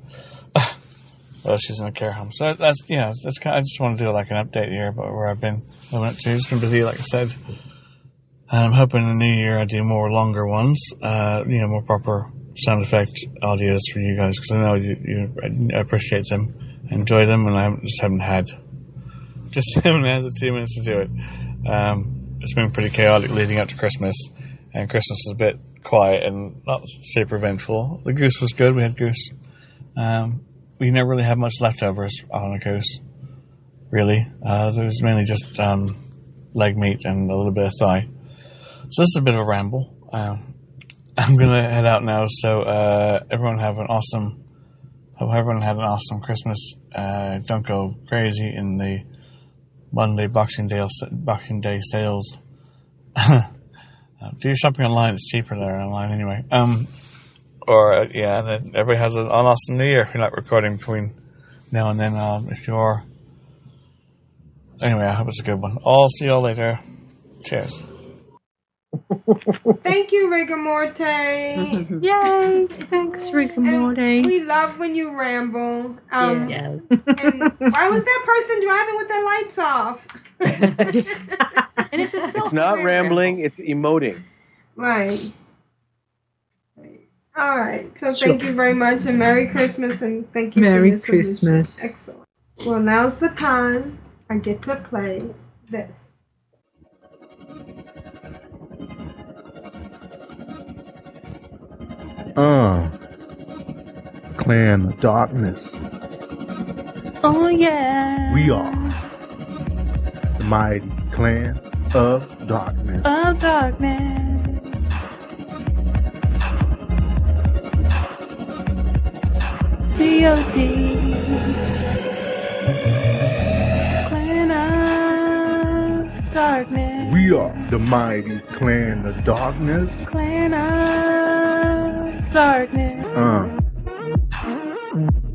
well, she's in a care home, so that, that's yeah. That's kind. Of, I just want to do like an update here about where I've been. I went to. It's been busy, like I said. And I'm hoping in the new year I do more longer ones, uh, you know, more proper sound effect audios for you guys because I know you, you appreciate them, enjoy them, and I haven't, just haven't had just haven't had the two minutes to do it. Um, it's been pretty chaotic leading up to Christmas, and Christmas is a bit quiet and not super eventful. The goose was good. We had goose. Um, we never really had much leftovers on a goose, really. Uh, there was mainly just um, leg meat and a little bit of thigh. So this is a bit of a ramble. Um, I'm gonna head out now. So uh, everyone have an awesome. Hope everyone had an awesome Christmas. Uh, don't go crazy in the Monday Boxing Day Boxing Day sales. uh, do your shopping online; it's cheaper there online anyway. Um, or uh, yeah, and then everybody has an, an awesome New Year if you're not recording between now and then. Um, if you are, anyway, I hope it's a good one. I'll see y'all later. Cheers. Thank you, Rigor Morte. Yay! Thanks, Rigor Morte. We love when you ramble. Um, Yes. And why was that person driving with their lights off? And it's a It's not rambling, it's emoting. Right. All right. So thank you very much and Merry Christmas and thank you Merry for your submission. Christmas. Excellent. Well, now's the time I get to play this. Uh. Clan Darkness. Oh yeah. We are the mighty clan of darkness. Of darkness. COD. Clan of darkness. We are the mighty clan of darkness. Clan of darkness. Uh.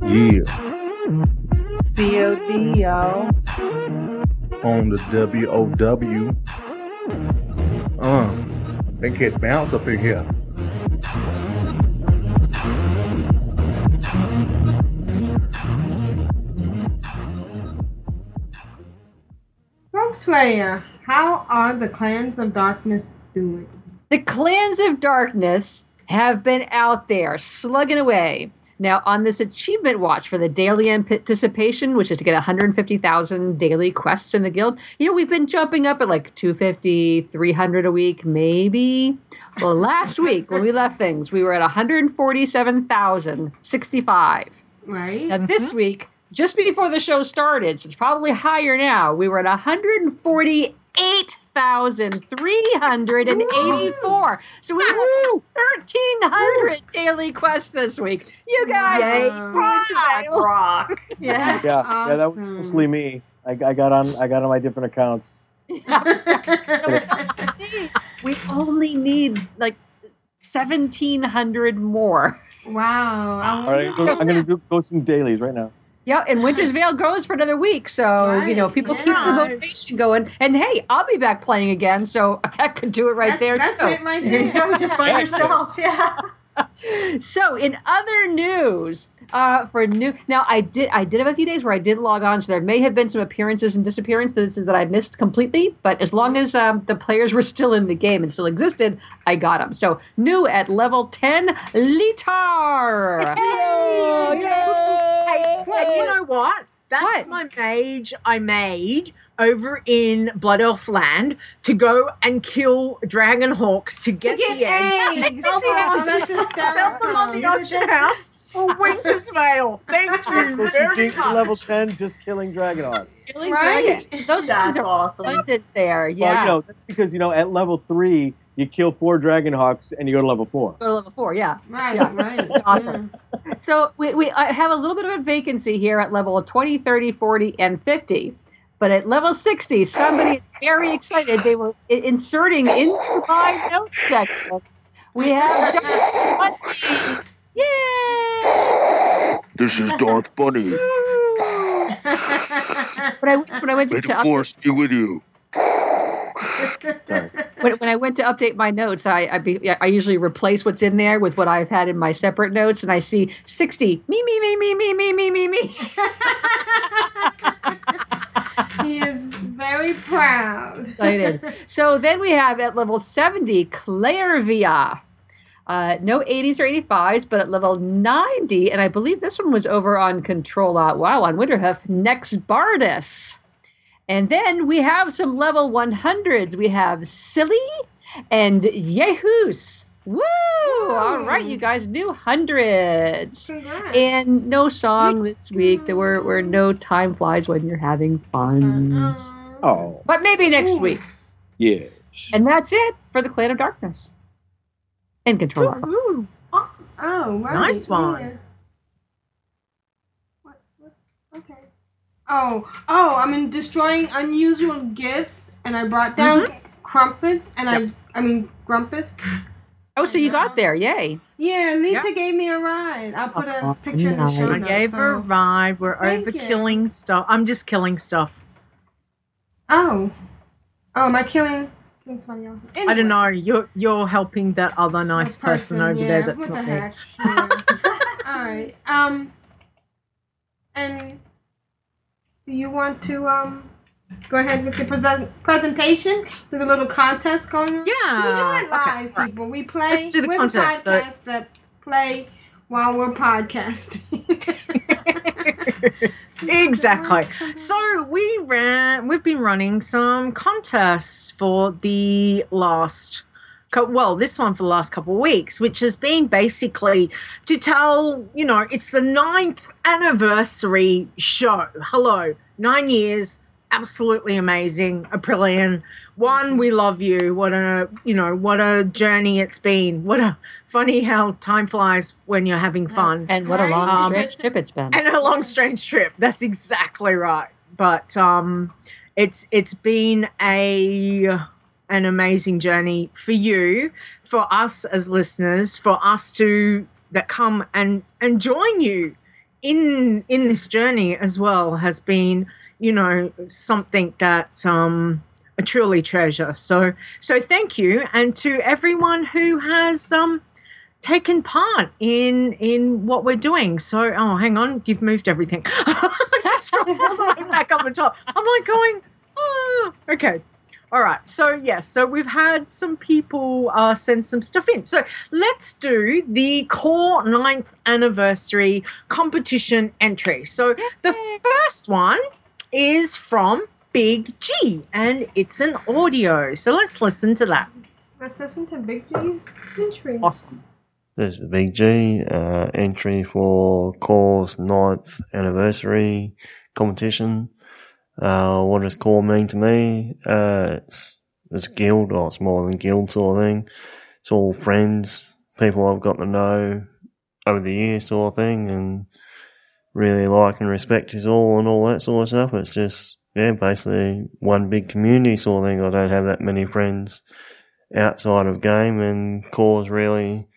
Yeah. COD, y'all. On the WOW. Uh. They get bounce up in here. Rogue Slayer, how are the clans of darkness doing? The clans of darkness have been out there slugging away. Now, on this achievement watch for the daily anticipation, which is to get 150,000 daily quests in the guild, you know, we've been jumping up at like 250, 300 a week, maybe. Well, last week when we left things, we were at 147,065. Right. Now, this mm-hmm. week, just before the show started, so it's probably higher now, we were at 148,384. So we have 1,300 daily quests this week. You guys Yay. rock. rock. Yeah. Yeah, yeah, that was mostly me. I, I got on I got on my different accounts. we only need like 1,700 more. Wow. All right, I'm gonna- I'm gonna do, go some dailies right now. Yeah, and Winter's Veil goes for another week, so you know people keep the motivation going. And hey, I'll be back playing again, so that could do it right there that's too. it right there. You go just by yourself, yeah. so, in other news, uh, for new now, I did I did have a few days where I did log on, so there may have been some appearances and disappearances that I missed completely. But as long as um, the players were still in the game and still existed, I got them. So new at level ten, Litar. Hey, and you know what? That's my mage I made over in Blood Elf Land to go and kill dragon hawks to get, get the eggs. eggs. to sell them, Oh, to that's sell them on the auction house for Winter's Veil. Thank you So very beat much. level ten just killing Dragonheart. Killing Right. dragon. Those That's things are awesome. abundant there. Well, Yeah. you know, that's because you know at level three you kill four Dragonhawks and you go to level four. Go to level four, yeah. Right, Yeah. right. It's awesome. So we, we I have a little bit of a vacancy here at level 20, 30, 40, and 50. But at level 60, somebody is very excited. They were inserting into my notes section. We have Darth Bunny. Yay! This is Darth Bunny. When I, went- when I went to, May to the force be with you. When, when I went to update my notes, I I, be, I usually replace what's in there with what I've had in my separate notes, and I see 60. Me, me, me, me, me, me, me, me, me. he is very proud. excited. so then we have at level 70, Clairvia. Uh, no 80s or 85s, but at level 90, and I believe this one was over on Control Alt Wow on Winterhoof, Next Bardus. And then we have some level 100s. We have Silly and Yehus. Woo! All right, you guys, new hundreds. And no song this week. There were, were no time flies when you're having fun. Oh, But maybe next week. yeah. And that's it for the Clan of Darkness. And Control Alt. Ooh, awesome. Oh, right. Nice one. yeah. What, what? Okay. Oh, oh, I'm in destroying unusual gifts, and I brought down Mm-hmm. Crumpet, and I, I mean Grumpus. Oh, so you got there. Yay. Yeah, Lita gave me a ride. I'll put a picture in the show I notes. gave her a ride. We're Thank over you. killing stuff. I'm just killing stuff. Oh. Oh, am I killing King's funny. I don't know. You're you're helping that other nice That person, over yeah, there that's what not the me. heck? Yeah. All right. Um, and do you want to um go ahead with the present presentation? There's a little contest going on. Yeah. we do it live, right. people. We play. Let's do the we're contest, The so- that play while we're podcasting. exactly. So we ran. We've been running some contests for the last. Well, this one for the last couple of weeks, which has been basically to tell, you know, it's the ninth anniversary show. Hello, nine years, absolutely amazing. Aprillian, one, we love you. What a, you know, what a journey it's been. What a funny how time flies when you're having fun. And what a long Um, strange trip it's been. and a long strange trip that's exactly right but um it's it's been a an amazing journey for you for us as listeners for us to that come and and join you in in this journey as well has been you know something that um I truly treasure so so thank you and to everyone who has um taken part in in what we're doing. So, oh, hang on, you've moved everything. Just all the way back up the top. I'm like going, oh, okay. All right. So, yes, so we've had some people uh, send some stuff in. So, let's do the core ninth anniversary competition entry. So, the first one is from Big G and it's an audio. So, let's listen to that. Let's listen to Big G's entry. Awesome. There's the Big G uh, entry for Core's ninth anniversary competition. Uh, what does Core mean to me? Uh, it's, it's guild, or it's more than guild sort of thing. It's all friends, people I've got to know over the years sort of thing, and really like and respect is all and all that sort of stuff. It's just, yeah, basically one big community sort of thing. I don't have that many friends outside of game, and Core's really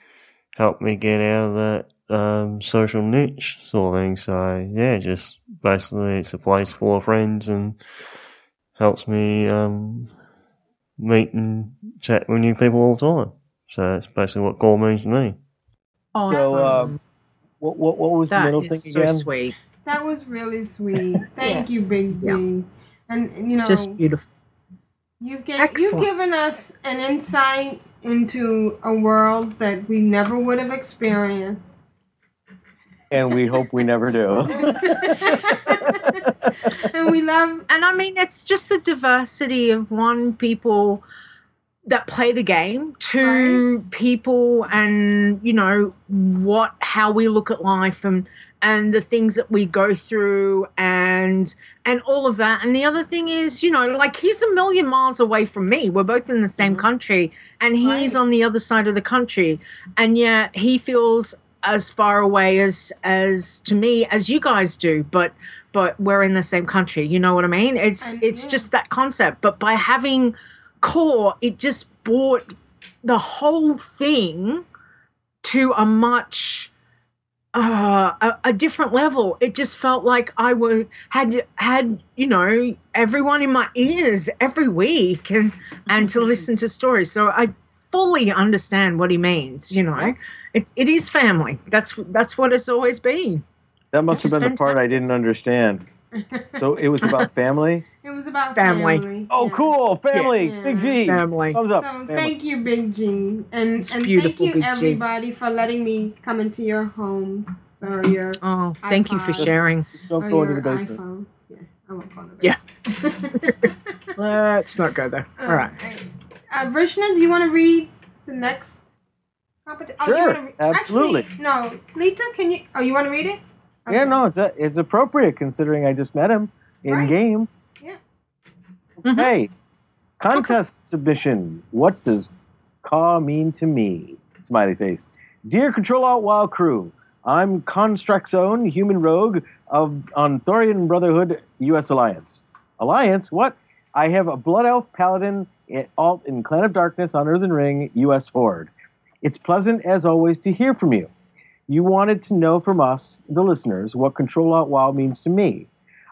helped me get out of that um, social niche sort of thing. So yeah, just basically it's a place full of friends and helps me um, meet and chat with new people all the time. So that's basically what core means to me. Oh, So, um, what, what, what was the That middle thing so again? sweet. That was really sweet. Thank Yes. you, Big G. Yeah. And, and, you know, Just beautiful. You've, ga- you've given us an insight into a world that we never would have experienced. And we hope we never do. and we love and i mean it's just the diversity of one people that play the game to people and you know what how we look at life and and the things that we go through and and all of that. And the other thing is you know like he's a million miles away from me. We're both in the same mm-hmm. country and he's on the other side of the country. And yet he feels as far away as as to me as you guys do but but we're in the same country you know what i mean it's it's just that concept but by having core it just brought the whole thing to a much uh, a, a different level. It just felt like I were had had you know everyone in my ears every week and and to listen to stories. So I fully understand what he means. You know, it it is family. That's that's what it's always been. That must have is been the part I didn't understand. So it was about family? It was about Family. family. Oh, cool. Family. Yeah. Big G. Family. Thumbs up. So family. thank you, Big G, and It's and thank you Big G. everybody for letting me come into your home or your. Oh, thank you for sharing. Just don't or go into the basement. iPhone. Yeah, I won't go in the Yeah. Let's not go there. All right. Uh, Vrishna, do you want to read the next? Competi- Oh, you Sure, wanna re- absolutely. Actually, no, Leeta, can you? Oh, you want to read it? Yeah, no, it's a, it's appropriate considering I just met him in game. Yeah. Mm-hmm. Okay. Contest submission. What does Ka mean to me? Smiley face. Dear Control Alt WoW crew, I'm Construxone, human rogue of on Thorium Brotherhood U.S. Alliance. Alliance? What? I have a Blood Elf Paladin eh, alt in Clan of Darkness on Earthen Ring U.S. Horde. It's pleasant as always to hear from you. You wanted to know from us, the listeners, what Control Alt WoW means to me.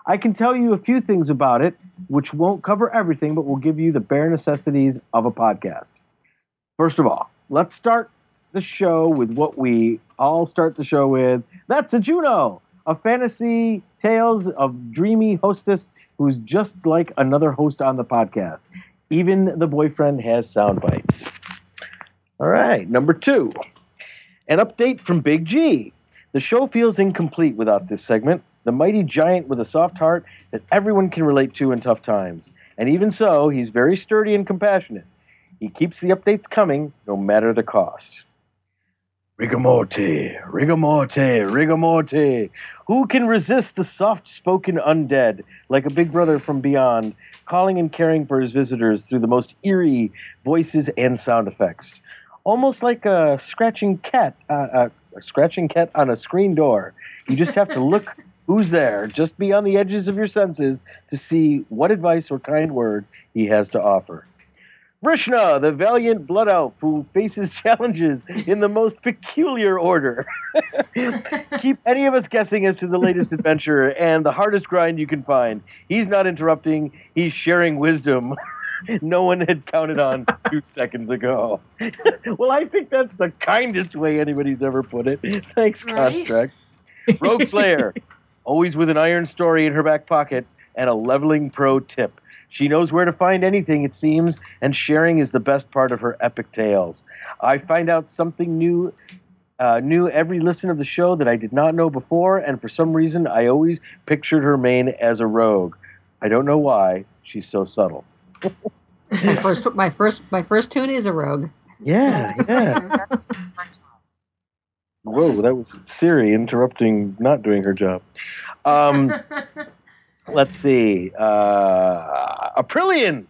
I can tell you a few things about it, which won't cover everything, but will give you the bare necessities of a podcast. First of all, let's start the show with what we all start the show with. That's a Juno, a fantasy tales of dreamy hostess who's just like another host on the podcast. Even the boyfriend has sound bites. All right, number two, an update from Big G. The show feels incomplete without this segment. The mighty giant with a soft heart that everyone can relate to in tough times. And even so, he's very sturdy and compassionate. He keeps the updates coming, no matter the cost. Rigamorte, rigamorte, rigamorte. Who can resist the soft spoken undead, like a big brother from beyond, calling and caring for his visitors through the most eerie voices and sound effects? Almost like a scratching cat, uh, uh, a scratching cat on a screen door. You just have to look who's there, just be on the edges of your senses to see what advice or kind word he has to offer. Vrishna, the valiant blood elf who faces challenges in the most peculiar order. Keep any of us guessing as to the latest adventure and the hardest grind you can find. He's not interrupting, he's sharing wisdom. No one had counted on two seconds ago. well, I think that's the kindest way anybody's ever put it. Thanks, Right? Construct. Rogue Slayer, always with an iron story in her back pocket and a leveling pro tip. She knows where to find anything, it seems, and sharing is the best part of her epic tales. I find out something new, uh, new every listen of the show that I did not know before, and for some reason, I always pictured her main as a rogue. I don't know why. She's so subtle. My first, my first, my first tune is a rogue. Yeah, yeah. Whoa, that was Siri interrupting, not doing her job. Um, let's see. Uh, Aprillian,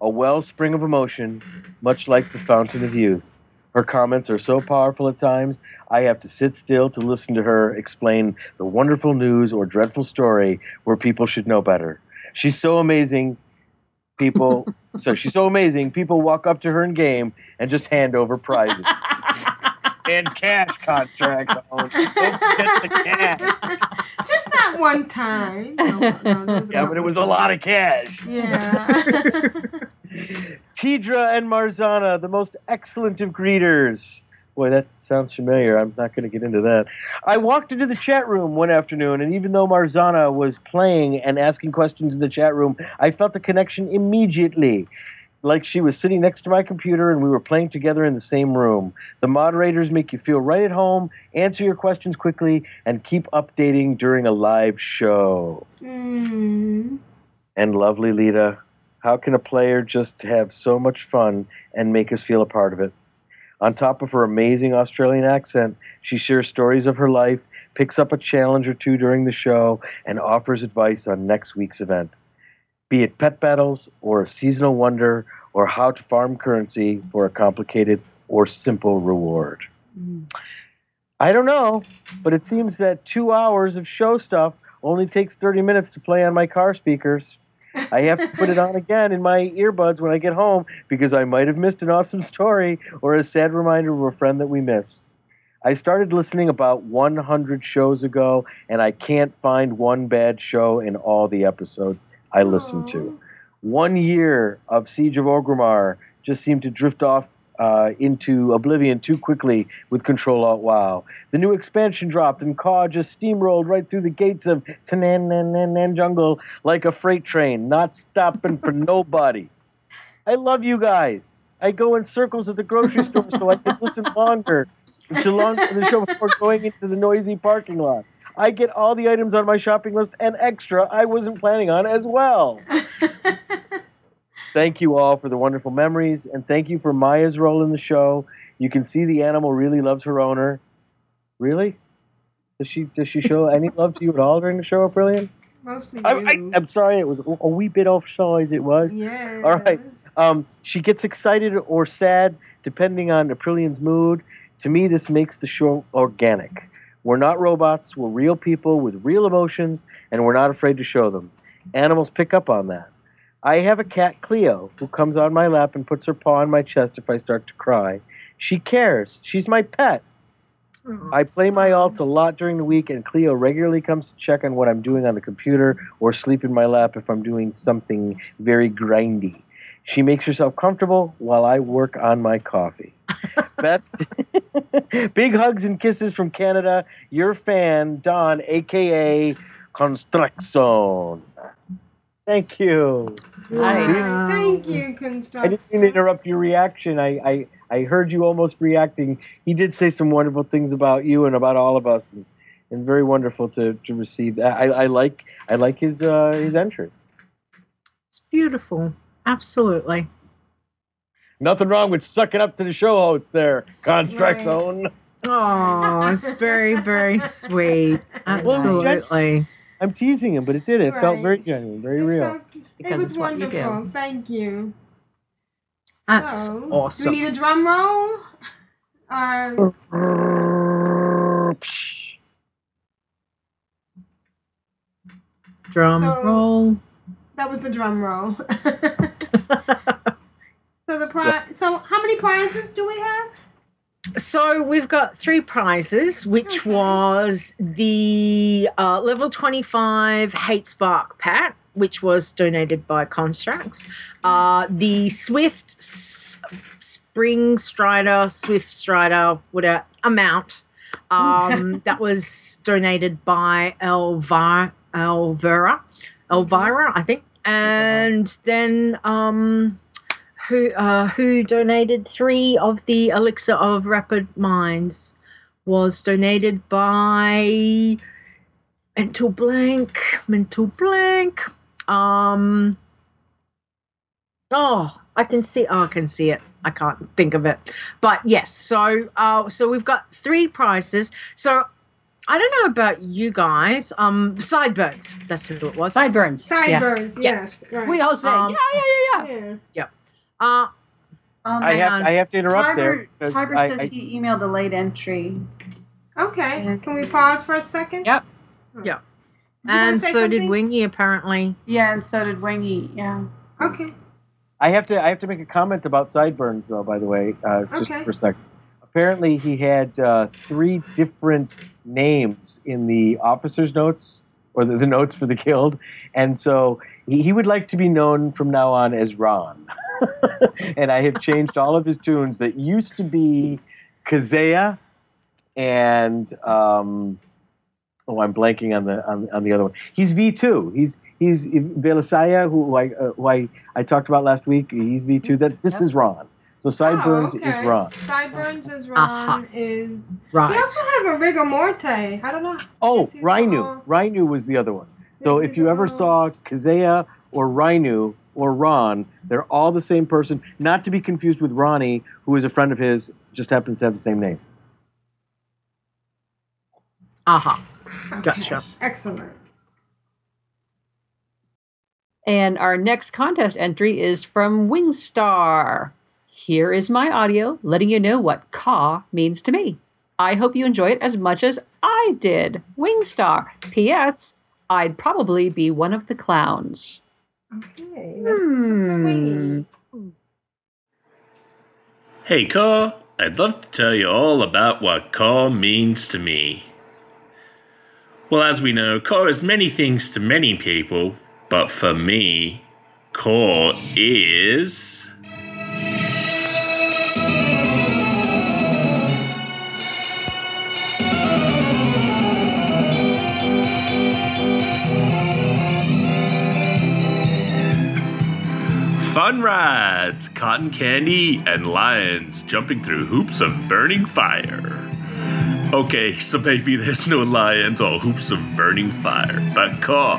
a wellspring of emotion, much like the fountain of youth. Her comments are so powerful at times, I have to sit still to listen to her explain the wonderful news or dreadful story where people should know better. She's so amazing. People, so she's so amazing. People walk up to her in game and just hand over prizes and cash contracts. Don't forget the cash. Just that one time. No, no, Yeah, but it was a lot of cash. Yeah. Tedrah and Marzana, the most excellent of greeters. Boy, that sounds familiar. I'm not going to get into that. I walked into the chat room one afternoon, and even though Marzana was playing and asking questions in the chat room, I felt a connection immediately. Like she was sitting next to my computer and we were playing together in the same room. The moderators make you feel right at home, answer your questions quickly, and keep updating during a live show. Mm. And lovely Leeta, how can a player just have so much fun and make us feel a part of it? On top of her amazing Australian accent, she shares stories of her life, picks up a challenge or two during the show, and offers advice on next week's event. Be it pet battles, or a seasonal wonder, or how to farm currency for a complicated or simple reward. I don't know, but it seems that two hours of show stuff only takes 30 minutes to play on my car speakers. I have to put it on again in my earbuds when I get home because I might have missed an awesome story or a sad reminder of a friend that we miss. I started listening about 100 shows ago, and I can't find one bad show in all the episodes I listened to. One year of Siege of Orgrimmar just seemed to drift off uh, into oblivion too quickly with Control Alt WoW. The new expansion dropped, and Caw just steamrolled right through the gates of Tanaan Nan Nan Nan Jungle like a freight train, not stopping for nobody. I love you guys. I go in circles at the grocery store so I can listen longer to long to the show before going into the noisy parking lot. I get all the items on my shopping list and extra I wasn't planning on as well. Thank you all for the wonderful memories, and thank you for Maya's role in the show. You can see the animal really loves her owner. Really? Does she does she show any love to you at all during the show, Brilliant? Mostly I, I'm sorry, it was a wee bit off offsides. It was. Yes. All right. Um, she gets excited or sad depending on Aprillian's mood. To me, this makes the show organic. We're not robots. We're real people with real emotions, and we're not afraid to show them. Animals pick up on that. I have a cat, Cleo, who comes on my lap and puts her paw on my chest if I start to cry. She cares. She's my pet. I play my alts a lot during the week, and Cleo regularly comes to check on what I'm doing on the computer or sleep in my lap if I'm doing something very grindy. She makes herself comfortable while I work on my coffee. Best big hugs and kisses from Canada. Your fan, Don, aka Construction. Thank you. Nice. Thank you, I didn't construction. mean to interrupt your reaction. I, I, I heard you almost reacting. He did say some wonderful things about you and about all of us, and, and very wonderful to, to receive. I, I like I like his uh, his entry. It's beautiful. Absolutely. Nothing wrong with sucking up to the show host there, Construct Right. Zone. Oh, it's very, very sweet. Absolutely. I'm teasing him, but it did. It felt very genuine, very real. it was wonderful. Thank you. That's so, awesome. Do we need a drum roll? Or Drum So- roll. that was the drum roll. so the prize. So how many prizes do we have? So we've got three prizes, which was the uh, level 25 Hatespark pack, which was donated by Constructs. Uh, the Swift S- Spring Strider, Swift Strider, whatever amount. Um, that was donated by Elvira, Elvira, Elvira, I think. And then um, who uh, who donated three of the elixir of rapid minds was donated by mental blank mental blank um oh i can see oh, i can see it i can't think of it but yes so uh so we've got three prizes so I don't know about you guys. Um, sideburns. That's who it was. Sideburns. Sideburns, yes, right. We all say, Um, yeah, yeah, yeah, yeah. Yep. Uh, Um, I have I have to interrupt Tiber, there. because Tiber I- says I- he emailed a late entry. Okay. Can we pause for a second? Yep. Yeah. you wanna And say so did? Wingy apparently. Yeah, and so did Wingy. Yeah. Okay. I have to I have to make a comment about sideburns though. By the way, uh, just Okay. for a second. Apparently, he had uh, three different names in the officers' notes or the, the notes for the guild, and so he, he would like to be known from now on as Ron. and I have changed all of his tunes that used to be Kazea and um, oh, I'm blanking on the on, on the other one. He's V two. He's he's Velisaya, who I uh, who I, I talked about last week. He's V two. That this is Ron. So Sideburns Oh, is okay. Ron. Sideburns is Ron. Uh-huh. Is Right. We also have a rigor morte. I don't know. Oh, Rhinu. Rhinu was the other one. So if you ever saw Kazea or Rhinu or Ron, they're all the same person. Not to be confused with Ronnie, who is a friend of his, just happens to have the same name. Uh-huh. Aha. Gotcha. Excellent. And our next contest entry is from Wingstar. Here is my audio letting you know what caw means to me. I hope you enjoy it as much as I did. Wingstar. P.S. I'd probably be one of the clowns. Okay. Let's listen to Wingy. Hey, Caw, I'd love to tell you all about what Caw means to me. Well, as we know, Caw is many things to many people, but for me, Caw is. Fun rides, cotton candy, and lions jumping through hoops of burning fire. Okay, so maybe there's no lions or hoops of burning fire, but Caw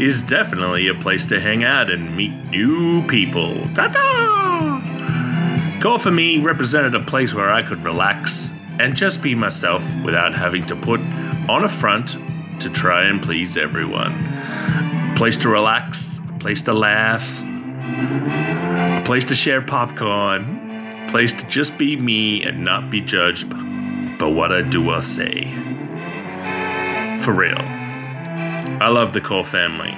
is definitely a place to hang out and meet new people. Ta-da! For me represented a place where I could relax and just be myself without having to put on a front to try and please everyone. Place to relax, place to laugh, a place to share popcorn, a place to just be me and not be judged by what I do or say. For real. I love the Cole family.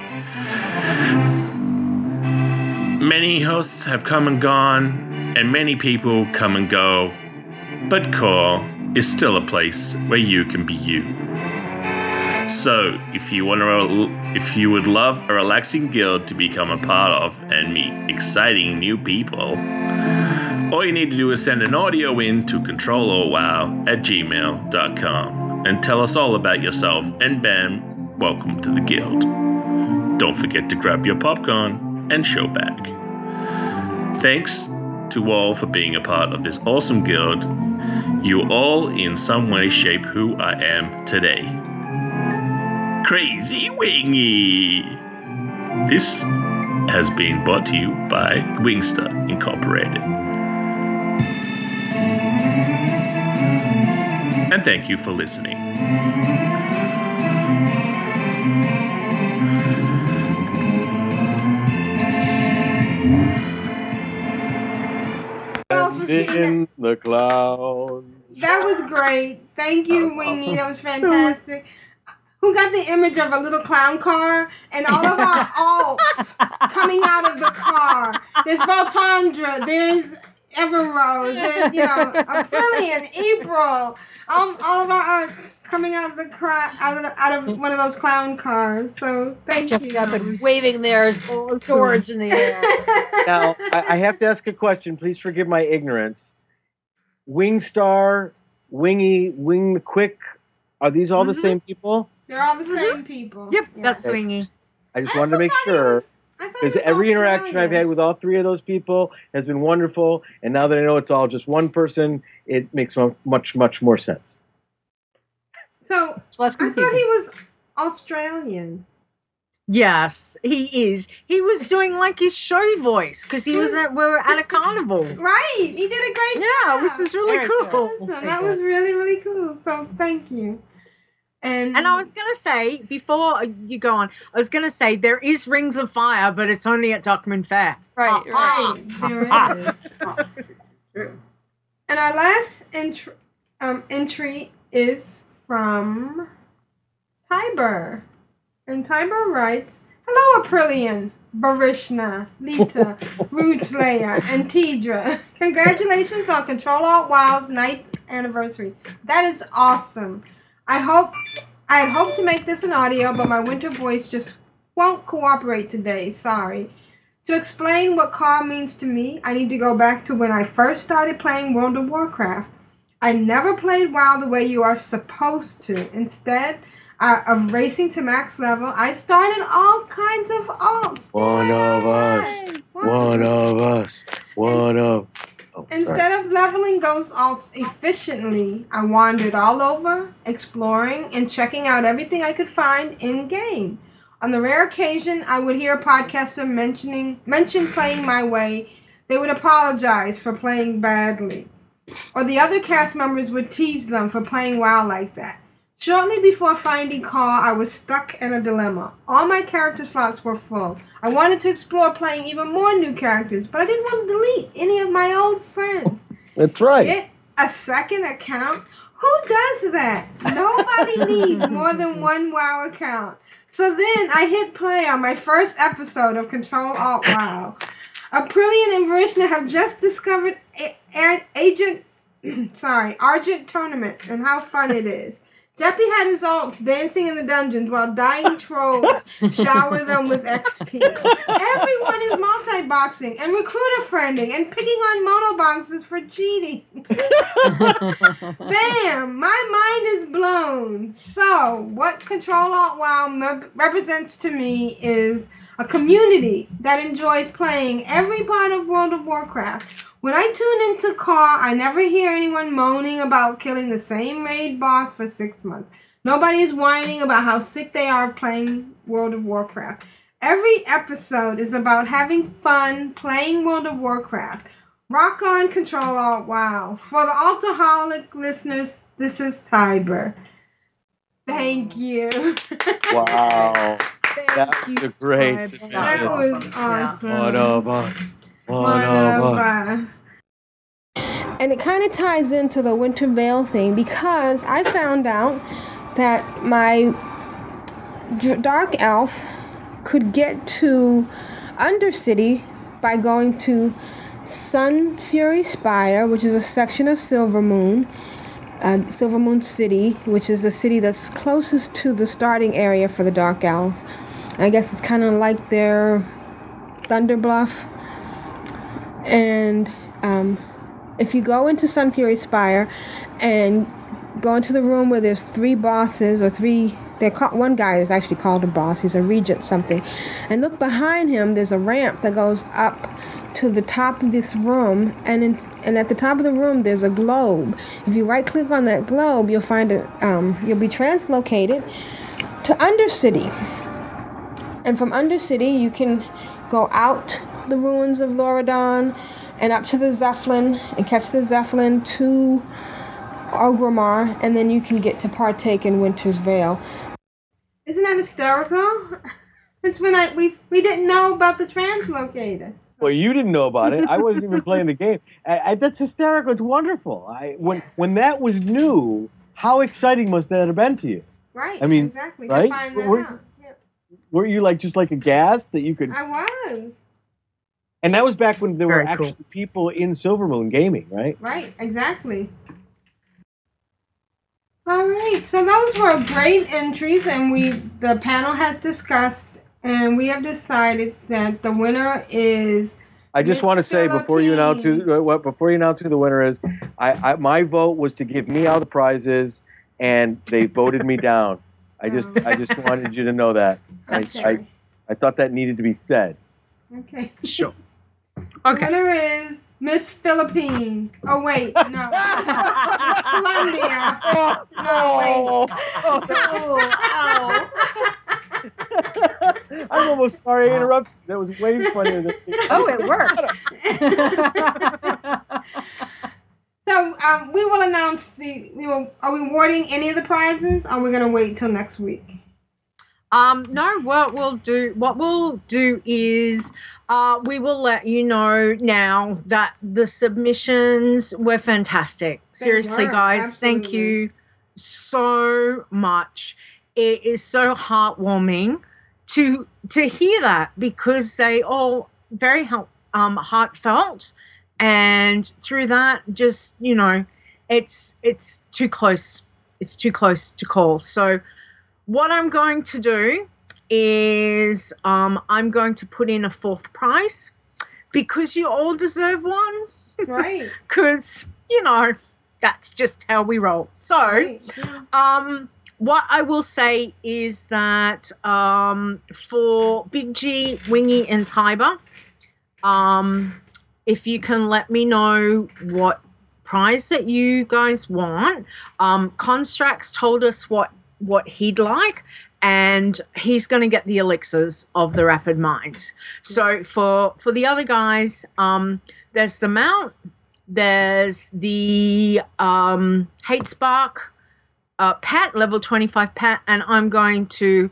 Many hosts have come and gone, and many people come and go, but Cole is still a place where you can be you. So, if you want to, if you would love a relaxing guild to become a part of and meet exciting new people, all you need to do is send an audio in to controlaltwow at gmail.com and tell us all about yourself, and bam, welcome to the guild. Don't forget to grab your popcorn and show back. Thanks to all for being a part of this awesome guild. You all, in some way, shape who I am today. Crazy Wingy! This has been brought to you by Wingster Incorporated. And thank you for listening. In the clouds. That was great. Thank you, Wingy. That was fantastic. Who got the image of a little clown car and all of our alts coming out of the car? There's Voltandra, there's Everrose, there's, you know, Aprillian, April. Um, all of our arts coming out of the cra- out of, out of one of those clown cars. So thank you. up and waving their swords in the air. now, I, I have to ask a question. Please forgive my ignorance. Wingstar, Wingy, Wing the Quick, are these all the Mhm. same people? They're all the mm-hmm. same people. Yep, that's Okay. swingy. I just wanted to make sure. Because every interaction I've had with all three of those people has been wonderful, and now that I know it's all just one person, it makes much, much more sense. So I thought he was Australian. Yes, he is. He was doing like his show voice because he was at we were at a carnival. Right. He did a great Yeah, job. Yeah, which was really Very cool. Awesome. That was really, really cool. So thank you. And And I was gonna say before you go on, I was gonna say there is Rings of Fire, but it's only at Darkmoon Faire. Right, ah, ah. right. There ah. is. And our last entry, um, entry is from Tiber. And Tiber writes, Hello, Aprillian, Vrishna, Leeta, Rouge and Tedrah. Congratulations on Control Alt WoW's ninth anniversary. That is awesome. I hope I had hoped to make this an audio, but my winter voice just won't cooperate today. Sorry. To explain what CAR means to me, I need to go back to when I first started playing World of Warcraft. I never played WoW the way you are supposed to. Instead uh, of racing to max level, I started all kinds of alts. One of us. One of us. One of. Instead of leveling those alts efficiently, I wandered all over, exploring and checking out everything I could find in game. On the rare occasion I would hear a podcaster mentioning mention playing my way, they would apologize for playing badly. Or the other cast members would tease them for playing WoW like that. Shortly before finding Call, I was stuck in a dilemma. All my character slots were full. I wanted to explore playing even more new characters, but I didn't want to delete any of my old friends. That's right. Get a second account? Who does that? Nobody needs more than one WoW account. So then I hit play on my first episode of Control Alt WoW. Aprillian and Vrishna have just discovered a- a- Agent, sorry, Argent Tournament and how fun it is. Deppy had his alts dancing in the dungeons while dying trolls shower them with XP. Everyone is multi-boxing and recruiter friending and picking on monoboxes for cheating. Bam! My mind is blown. So, what Control Alt WoW represents to me is a community that enjoys playing every part of World of Warcraft. When I tune into Car, I never hear anyone moaning about killing the same raid boss for six months. Nobody is whining about how sick they are playing World of Warcraft. Every episode is about having fun playing World of Warcraft. Rock on, Control Alt Wow. For the Altaholic listeners, this is Tiber. Thank you. Wow. That was a great That was awesome. One of us. One, One of of us. us. And it kind of ties into the Winter Veil thing because I found out that my dark elf could get to Undercity by going to Sunfury Spire, which is a section of Silvermoon, uh, Silvermoon City, which is the city that's closest to the starting area for the Dark Elves. I guess it's kind of like their Thunder Bluff. And um, if you go into Sunfury Spire and go into the room where there's three bosses or three they're called, one guy is actually called a boss. He's a regent something. And look behind him there's a ramp that goes up to the top of this room. And in, and at the top of the room there's a globe. If you right click on that globe you'll find it um, you'll be translocated to undercity. And from undercity you can go out the ruins of Lordaeron and up to the zeppelin and catch the zeppelin to Orgrimmar, and then you can get to partake in Winter's Veil. Isn't that hysterical? It's when I we we didn't know about the translocator. Well, you didn't know about it. I wasn't even playing the game. I, I, that's hysterical. It's wonderful. I, when when that was new, how exciting must that have been to you? Right. I mean, exactly. right? To find that Were- out. Were you like just like aghast that you could? I was. And that was back when there were Very cool. actually people in Silvermoon gaming, right? Right. Exactly. All right. So those were great entries, and we the panel has discussed, and we have decided that the winner is I just want to say before you announce who what before you announce who the winner is, I, I my vote was to give me all the prizes, and they voted me down. I just I just oh. wanted you to know that. I, I I thought that needed to be said. okay. Sure. Okay. The winner is Miss Philippines. Oh wait, no. Miss Colombia. No, wait. I'm almost sorry I interrupted. That was way funnier than. Oh, it worked. So um, we will announce the. We will. Are we awarding any of the prizes? Or are we gonna wait till next week? Um, no, what we'll do, what we'll do is, uh, we will let you know now that the submissions were fantastic. Seriously, were, guys, thank you so much. It is so heartwarming to to hear that because they all very help, um, heartfelt, and through that, just you know, it's it's too close. It's too close to call. So what I'm going to do is um, I'm going to put in a fourth prize because you all deserve one. Right. Because, you know, that's just how we roll. So, um, what I will say is that um, for Big G, Wingy, and Tiber, um, if you can let me know what prize that you guys want. Um, Constrax told us what what he'd like, and he's going to get the elixirs of the Rapid Mind. So for for the other guys, um, there's the mount, there's the um, Hatespark, uh, Pat level twenty five Pat, and I'm going to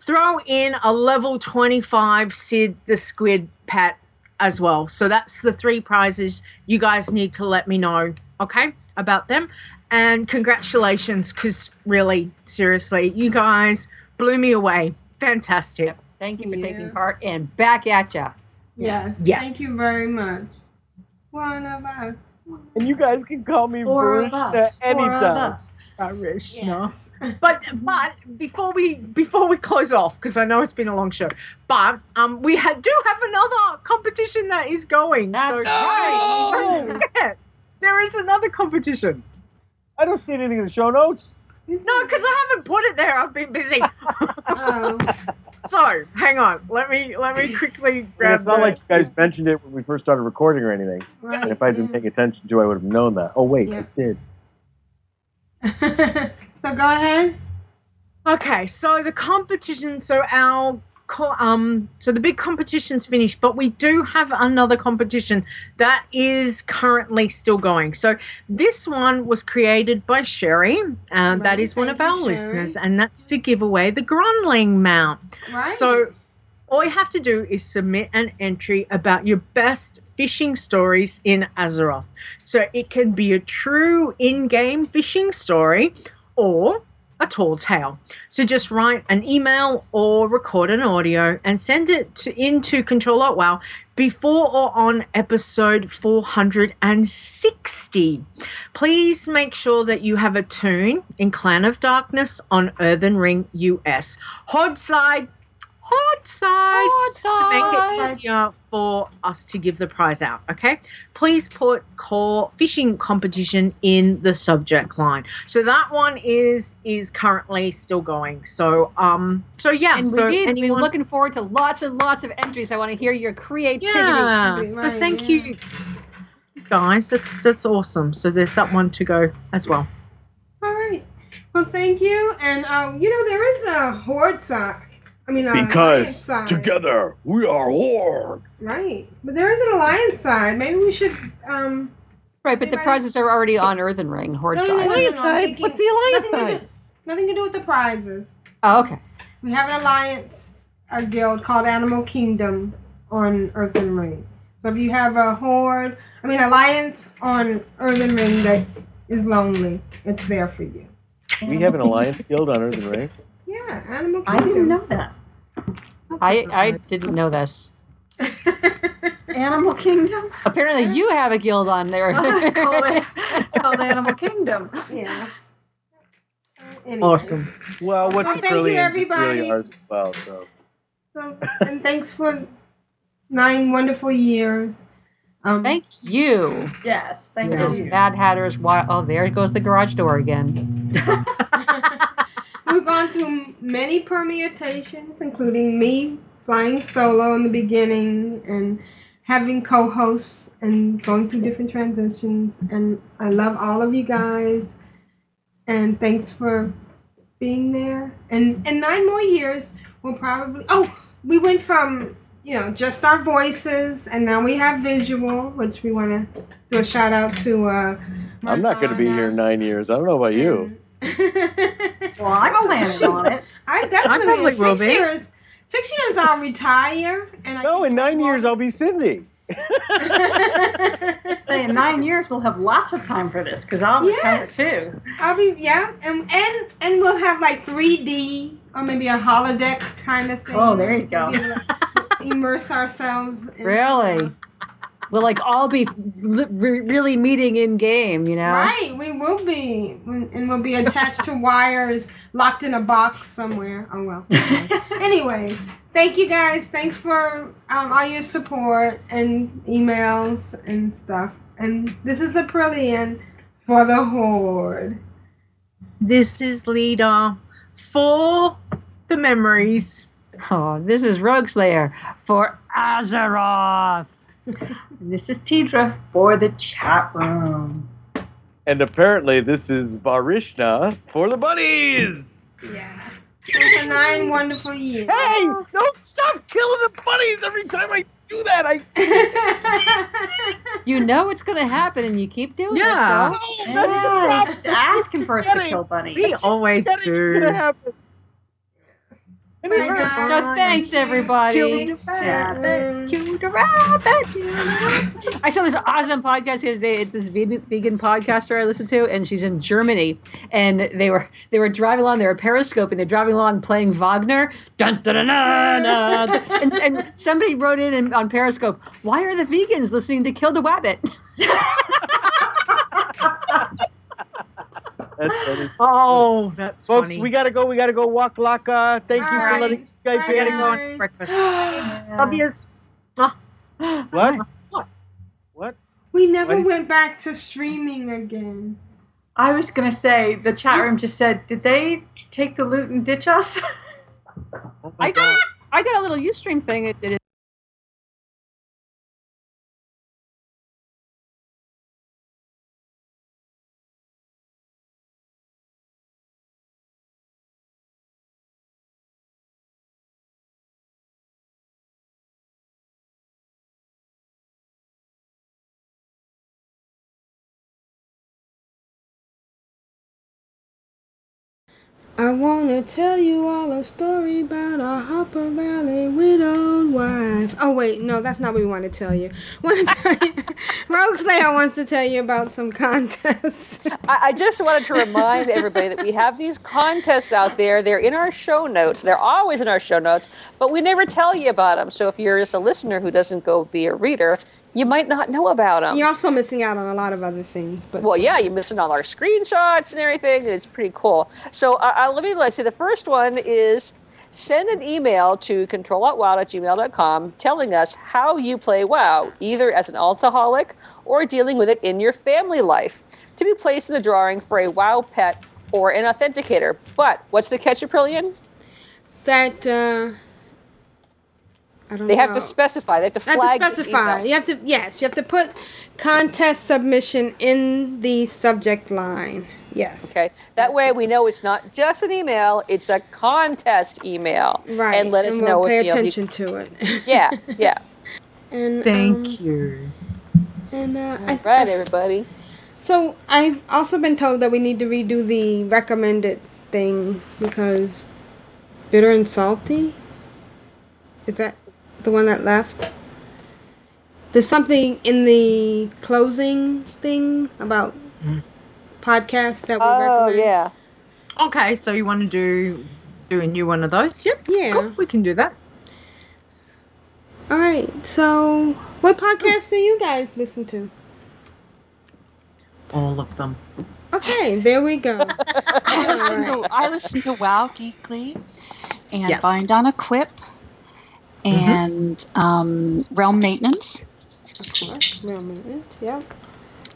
throw in a level 25 Sid the Squid Pat as well. So that's the three prizes you guys need to let me know, okay, about them. And congratulations, because really, seriously, you guys blew me away. Fantastic. Thank you for taking part and back at ya. Yes. Yes. Thank you very much. One of us. And you guys can call me Four of Vrishna us. Four of anytime. us. Vrishna. but but before we before we close off because I know it's been a long show, but um we ha- do have another competition that is going. That's so right. Don't there is another competition. I don't see anything in the show notes. No, because I haven't put it there. I've been busy. Oh. So hang on. Let me let me quickly grab. it's not the- like you guys mentioned it when we first started recording or anything. Right, And if I didn't pay attention to, I would have known that. Oh wait, Yeah. I did. So go ahead. Okay, so the competition, so our co- um, so the big competition's finished, but we do have another competition that is currently still going. So this one was created by Sherry, and that is one of our listeners, and that's to give away the Grunling mount. Right. So all you have to do is submit an entry about your best fishing stories in Azeroth. So it can be a true in-game fishing story, or a tall tale. So just write an email or record an audio and send it to, into Control Alt Wow before or on episode 460. Please make sure that you have a tune in Clan of Darkness on Earthen Ring US. Horde side, horde side, to make it easier for us to give the prize out. Okay, please put core fishing competition in the subject line. So that one is is currently still going. So um, so yeah, And so we anyone, we're looking forward to lots and lots of entries. I want to hear your creativity. yeah. So thank you, guys. That's that's awesome. So there's that one to go as well. All right. Well, thank you. And um, you know there is a horde side. I mean, Because side. together we are Horde. Right, but there is an alliance side. Maybe we should. Um, Right, but the prizes are already on Earthen Ring, Horde no, no, no, side. no, no, no, I'm thinking- nothing to do- Nothing to do with the prizes. Oh, okay. We have an alliance, a guild called Animal Kingdom on Earthen Ring. So if you have a horde, I mean alliance on Earthen Ring that is lonely, it's there for you. We have an alliance guild on Earthen Ring. Yeah, Animal Kingdom. I didn't know that. I, I didn't know this. Animal Kingdom? Apparently, you have a guild on there. called, called Animal Kingdom. Yeah. Awesome. Well, what's Well, the thank you, is everybody. really ours as well. So So, and thanks for nine wonderful years. Um, Thank you. Yes, thank Those you. Mad Hatters. Why? Oh, there goes the garage door again. We've gone through many permutations, including me flying solo in the beginning and having co-hosts and going through different transitions. And I love all of you guys. And thanks for being there. And in nine more years, we'll probably. Oh, we went from you know just our voices, and now we have visual, which we want to do a shout out to. Uh, I'm not going to be here nine years. I don't know about you. Well, I'm planning on it. I definitely probably in six will be. years. Six years I'll retire, and I No, in nine years I'll be Cindy. Say in nine years we'll have lots of time for this because I'll retire Yes. too. I'll be yeah, and and and we'll have like 3D or maybe a holodeck kind of oh, thing. Oh, there you go. Maybe, like, Immerse ourselves. In, Really? We'll like all be li- re- really meeting in game, you know? Right, we will be, and we'll be attached to wires, locked in a box somewhere. Oh well. anyway, thank you guys. Thanks for um, all your support and emails and stuff. And this is Aprillian for the Horde. This is Leeta for the memories. Oh, this is Rogueslayer for Azeroth. And this is Tedrah for the chat room. And apparently this is Vrishna for the bunnies. Yeah. And for nine wonderful years. Hey, don't stop killing the bunnies every time I do that. I You know it's gonna happen, and you keep doing Yeah. it. So. Yeah, just asking for us to kill bunnies. We always do. So thanks everybody. I saw this awesome podcast the other day. It's this vegan, podcaster I listened to, and she's in Germany. And they were they were driving along. They were periscoping. They're driving along playing Wagner. Dun, dun, dun, dun, and, and somebody wrote in, in on Periscope, "Why are the vegans listening to Kill the Wabbit?" That's funny. Oh, that's Folks, funny. we gotta go. We gotta go walk Laka. Thank you for letting Skype We gotta go on breakfast. Love yous. What? What? We never What? went back to streaming again. I was gonna say the chat room just said, did they take the loot and ditch us? Oh I got I got a little UStream thing. It, it, wanna tell you all a story about a Hopper Valley widowed wife. Oh wait, no, that's not what we want to tell you. Want to tell you Rogueslayer wants to tell you about some contests. I, I just wanted to remind everybody that we have these contests out there. They're in our show notes. They're always in our show notes, but we never tell you about them. So if you're just a listener who doesn't go be a reader, you might not know about them. You're also missing out on a lot of other things. But Well, yeah, you're missing all our screenshots and everything. and It's pretty cool. So uh, uh, let me let's see. The first one is send an email to controlaltwow at gmail.com telling us how you play WoW, either as an altaholic or dealing with it in your family life, to be placed in the drawing for a WoW pet or an authenticator. But what's the catch, Aprillian? that uh, I don't They have to specify. They have to You have flag to this specify. email. You have to yes, you have to put contest submission in the subject line. Yes. Okay. That way we know it's not just an email, it's a contest email. Right. And let us we'll know pay if you know, you- attention to it. Yeah, yeah. And Thank um, you. And uh, I, right, everybody. So I've also been told that we need to redo the recommended thing because bitter and salty. Is that the one that left? There's something in the closing thing about hmm. podcasts that we Oh, recommend. yeah. Okay, so you want to do do a new one of those? Yep. Yeah. Cool, we can do that. All right. So, what podcasts do you guys listen to? All of them. Okay, there we go. I listen to I listen to Wow Geekly and Yes. Bind on a Quip and um, Realm Maintenance. Of course, real maintenance, yeah.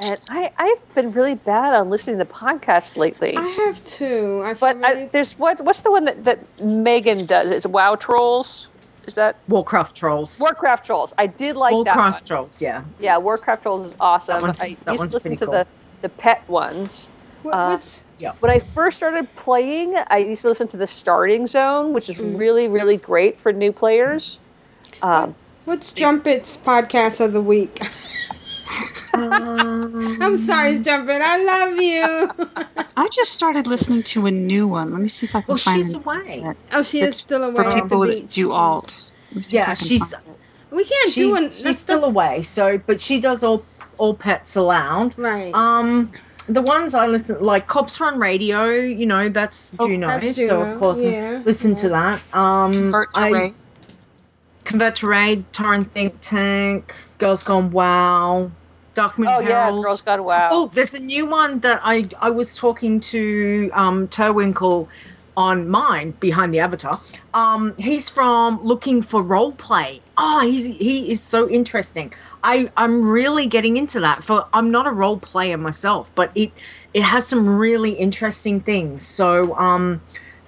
And I, I've been really bad on listening to podcasts lately. I have too. I but I, there's what what's the one that, that Megan does? It's Wow Trolls. Is that Warcraft Trolls? Warcraft Trolls. I did like that. one. Warcraft Trolls, yeah. Yeah, Warcraft Trolls is awesome. That one's- I used one's to listen to cool. the the pet ones. What, Uh, what's yeah. When I first started playing, I used to listen to the Starting Zone, which is Mm. really really great for new players. Um, What's Jumpet's podcast of the week? I'm sorry, Jumpet. I love you. I just started listening to a new one. Let me see if I can Well, find she's it. away. Oh, she is still away. For at the people that do alts. Let me see if I Yeah, she's. We can't she's, do an. she's still away. So, but she does all all pets allowed. Right. Um, the ones I listen like Cops Run Radio. You know that's Oh, Juno, that's so of course yeah, listen to that. Um, Convert to I, Raid. Convert to Raid, Tauren Think Tank, Girls Gone Wow, Darkmoon oh yeah, Girls Gone Wow. Oh, there's a new one that I I was talking to um Terwinkle on mine behind the avatar. Um, he's from Looking for Role Play. Oh, he's he is so interesting. I I'm really getting into that. For I'm not a role player myself, but it it has some really interesting things. So um.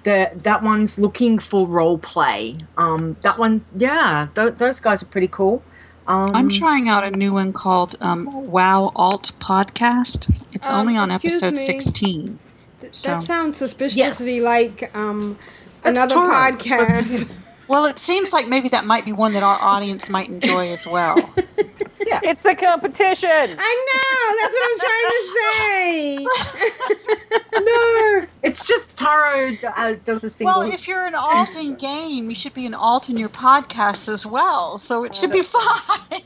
The, that one's looking for role play. Um, that one's yeah. Th- those guys are pretty cool. Um, I'm trying out a new one called um, Wow Alt Podcast. It's Um, only on episode me. 16. Th- So- That sounds suspiciously Yes. like um, That's another Tara. It's supposed to podcast. be- Well, it seems like maybe that might be one that our audience might enjoy as well. yeah. It's the competition. I know. That's what I'm trying to say. no, it's just Taro uh, does a single. Well, if you're an alt in game, you should be an alt in your podcast as well. So it should be fine.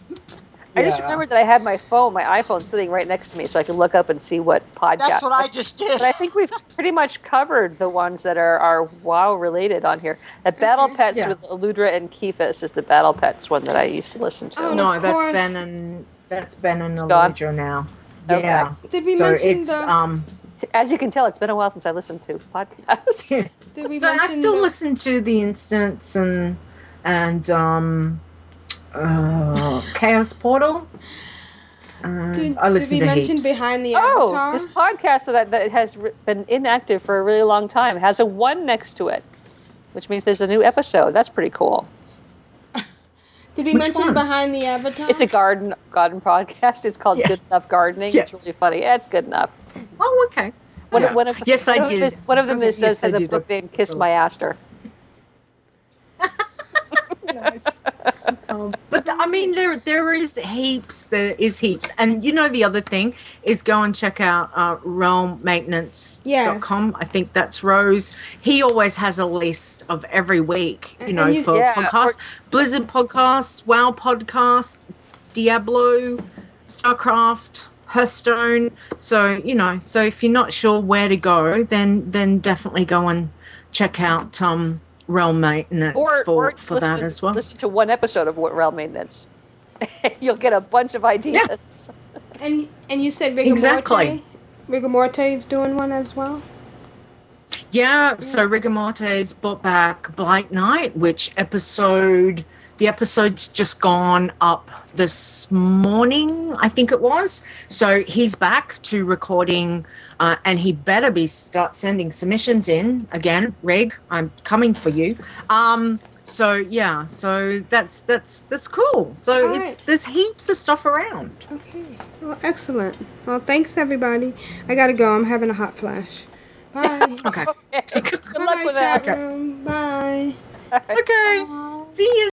I just remembered that I had my phone, my iPhone, sitting right next to me, so I could look up and see what podcast. That's what I just did. But I think we've pretty much covered the ones that are, are WoW related on here. The Battle Pets Yeah. with Eludra and Keithus is the Battle Pets one that I used to listen to. Oh, no, of that's course. Ben and that's Ben and It's gone? Now. Okay. Yeah. Did we so mention it's the- um. As you can tell, it's been a while since I listened to podcasts. Did we So I mention still the- listen to the instance and and um uh Chaos Portal. And Did, I did we to mention heaps. behind the Oh, avatar? this podcast that, that has re- been inactive for a really long time has a one next to it, which means there's a new episode. That's pretty cool. Did we Which mention one? behind the avatar? It's a garden garden podcast. It's called Yeah. Good Enough Gardening. Yeah. It's really funny. Yeah, it's good enough. Oh, okay. One, Yeah. one of the, Yes, I one of did. them is- one of them Okay, is, does, yes, I has a book named Kiss My Aster. Um, but the- I mean, there there is heaps. There is heaps, and you know the other thing is go and check out uh, realmmaintenance.com. I think that's Rose. He always has a list of every week. You know, you- for Yeah, podcasts, Blizzard podcasts, WoW podcasts, Diablo. StarCraft, Hearthstone. So you know, so if you're not sure where to go, then then definitely go and check out um, Realm Maintenance Or, for or for listen, that as well. listen to one episode of what Realm Maintenance. You'll get a bunch of ideas. Yeah. And and you said Rigor Exactly. Morte? Rigor Morte is doing one as well? Yeah, so Rigor Mortis brought back Blight Night, which episode the episode's just gone up this morning, I think it was. So he's back to recording, uh, and he better be start sending submissions in again. Rig, I'm coming for you. Um, so yeah, so that's that's that's cool. So All it's right. there's heaps of stuff around. Okay. Well, excellent. Well, thanks everybody. I gotta go. I'm having a hot flash. Bye. okay. Good Bye, luck with that. room. Bye. Okay. See you.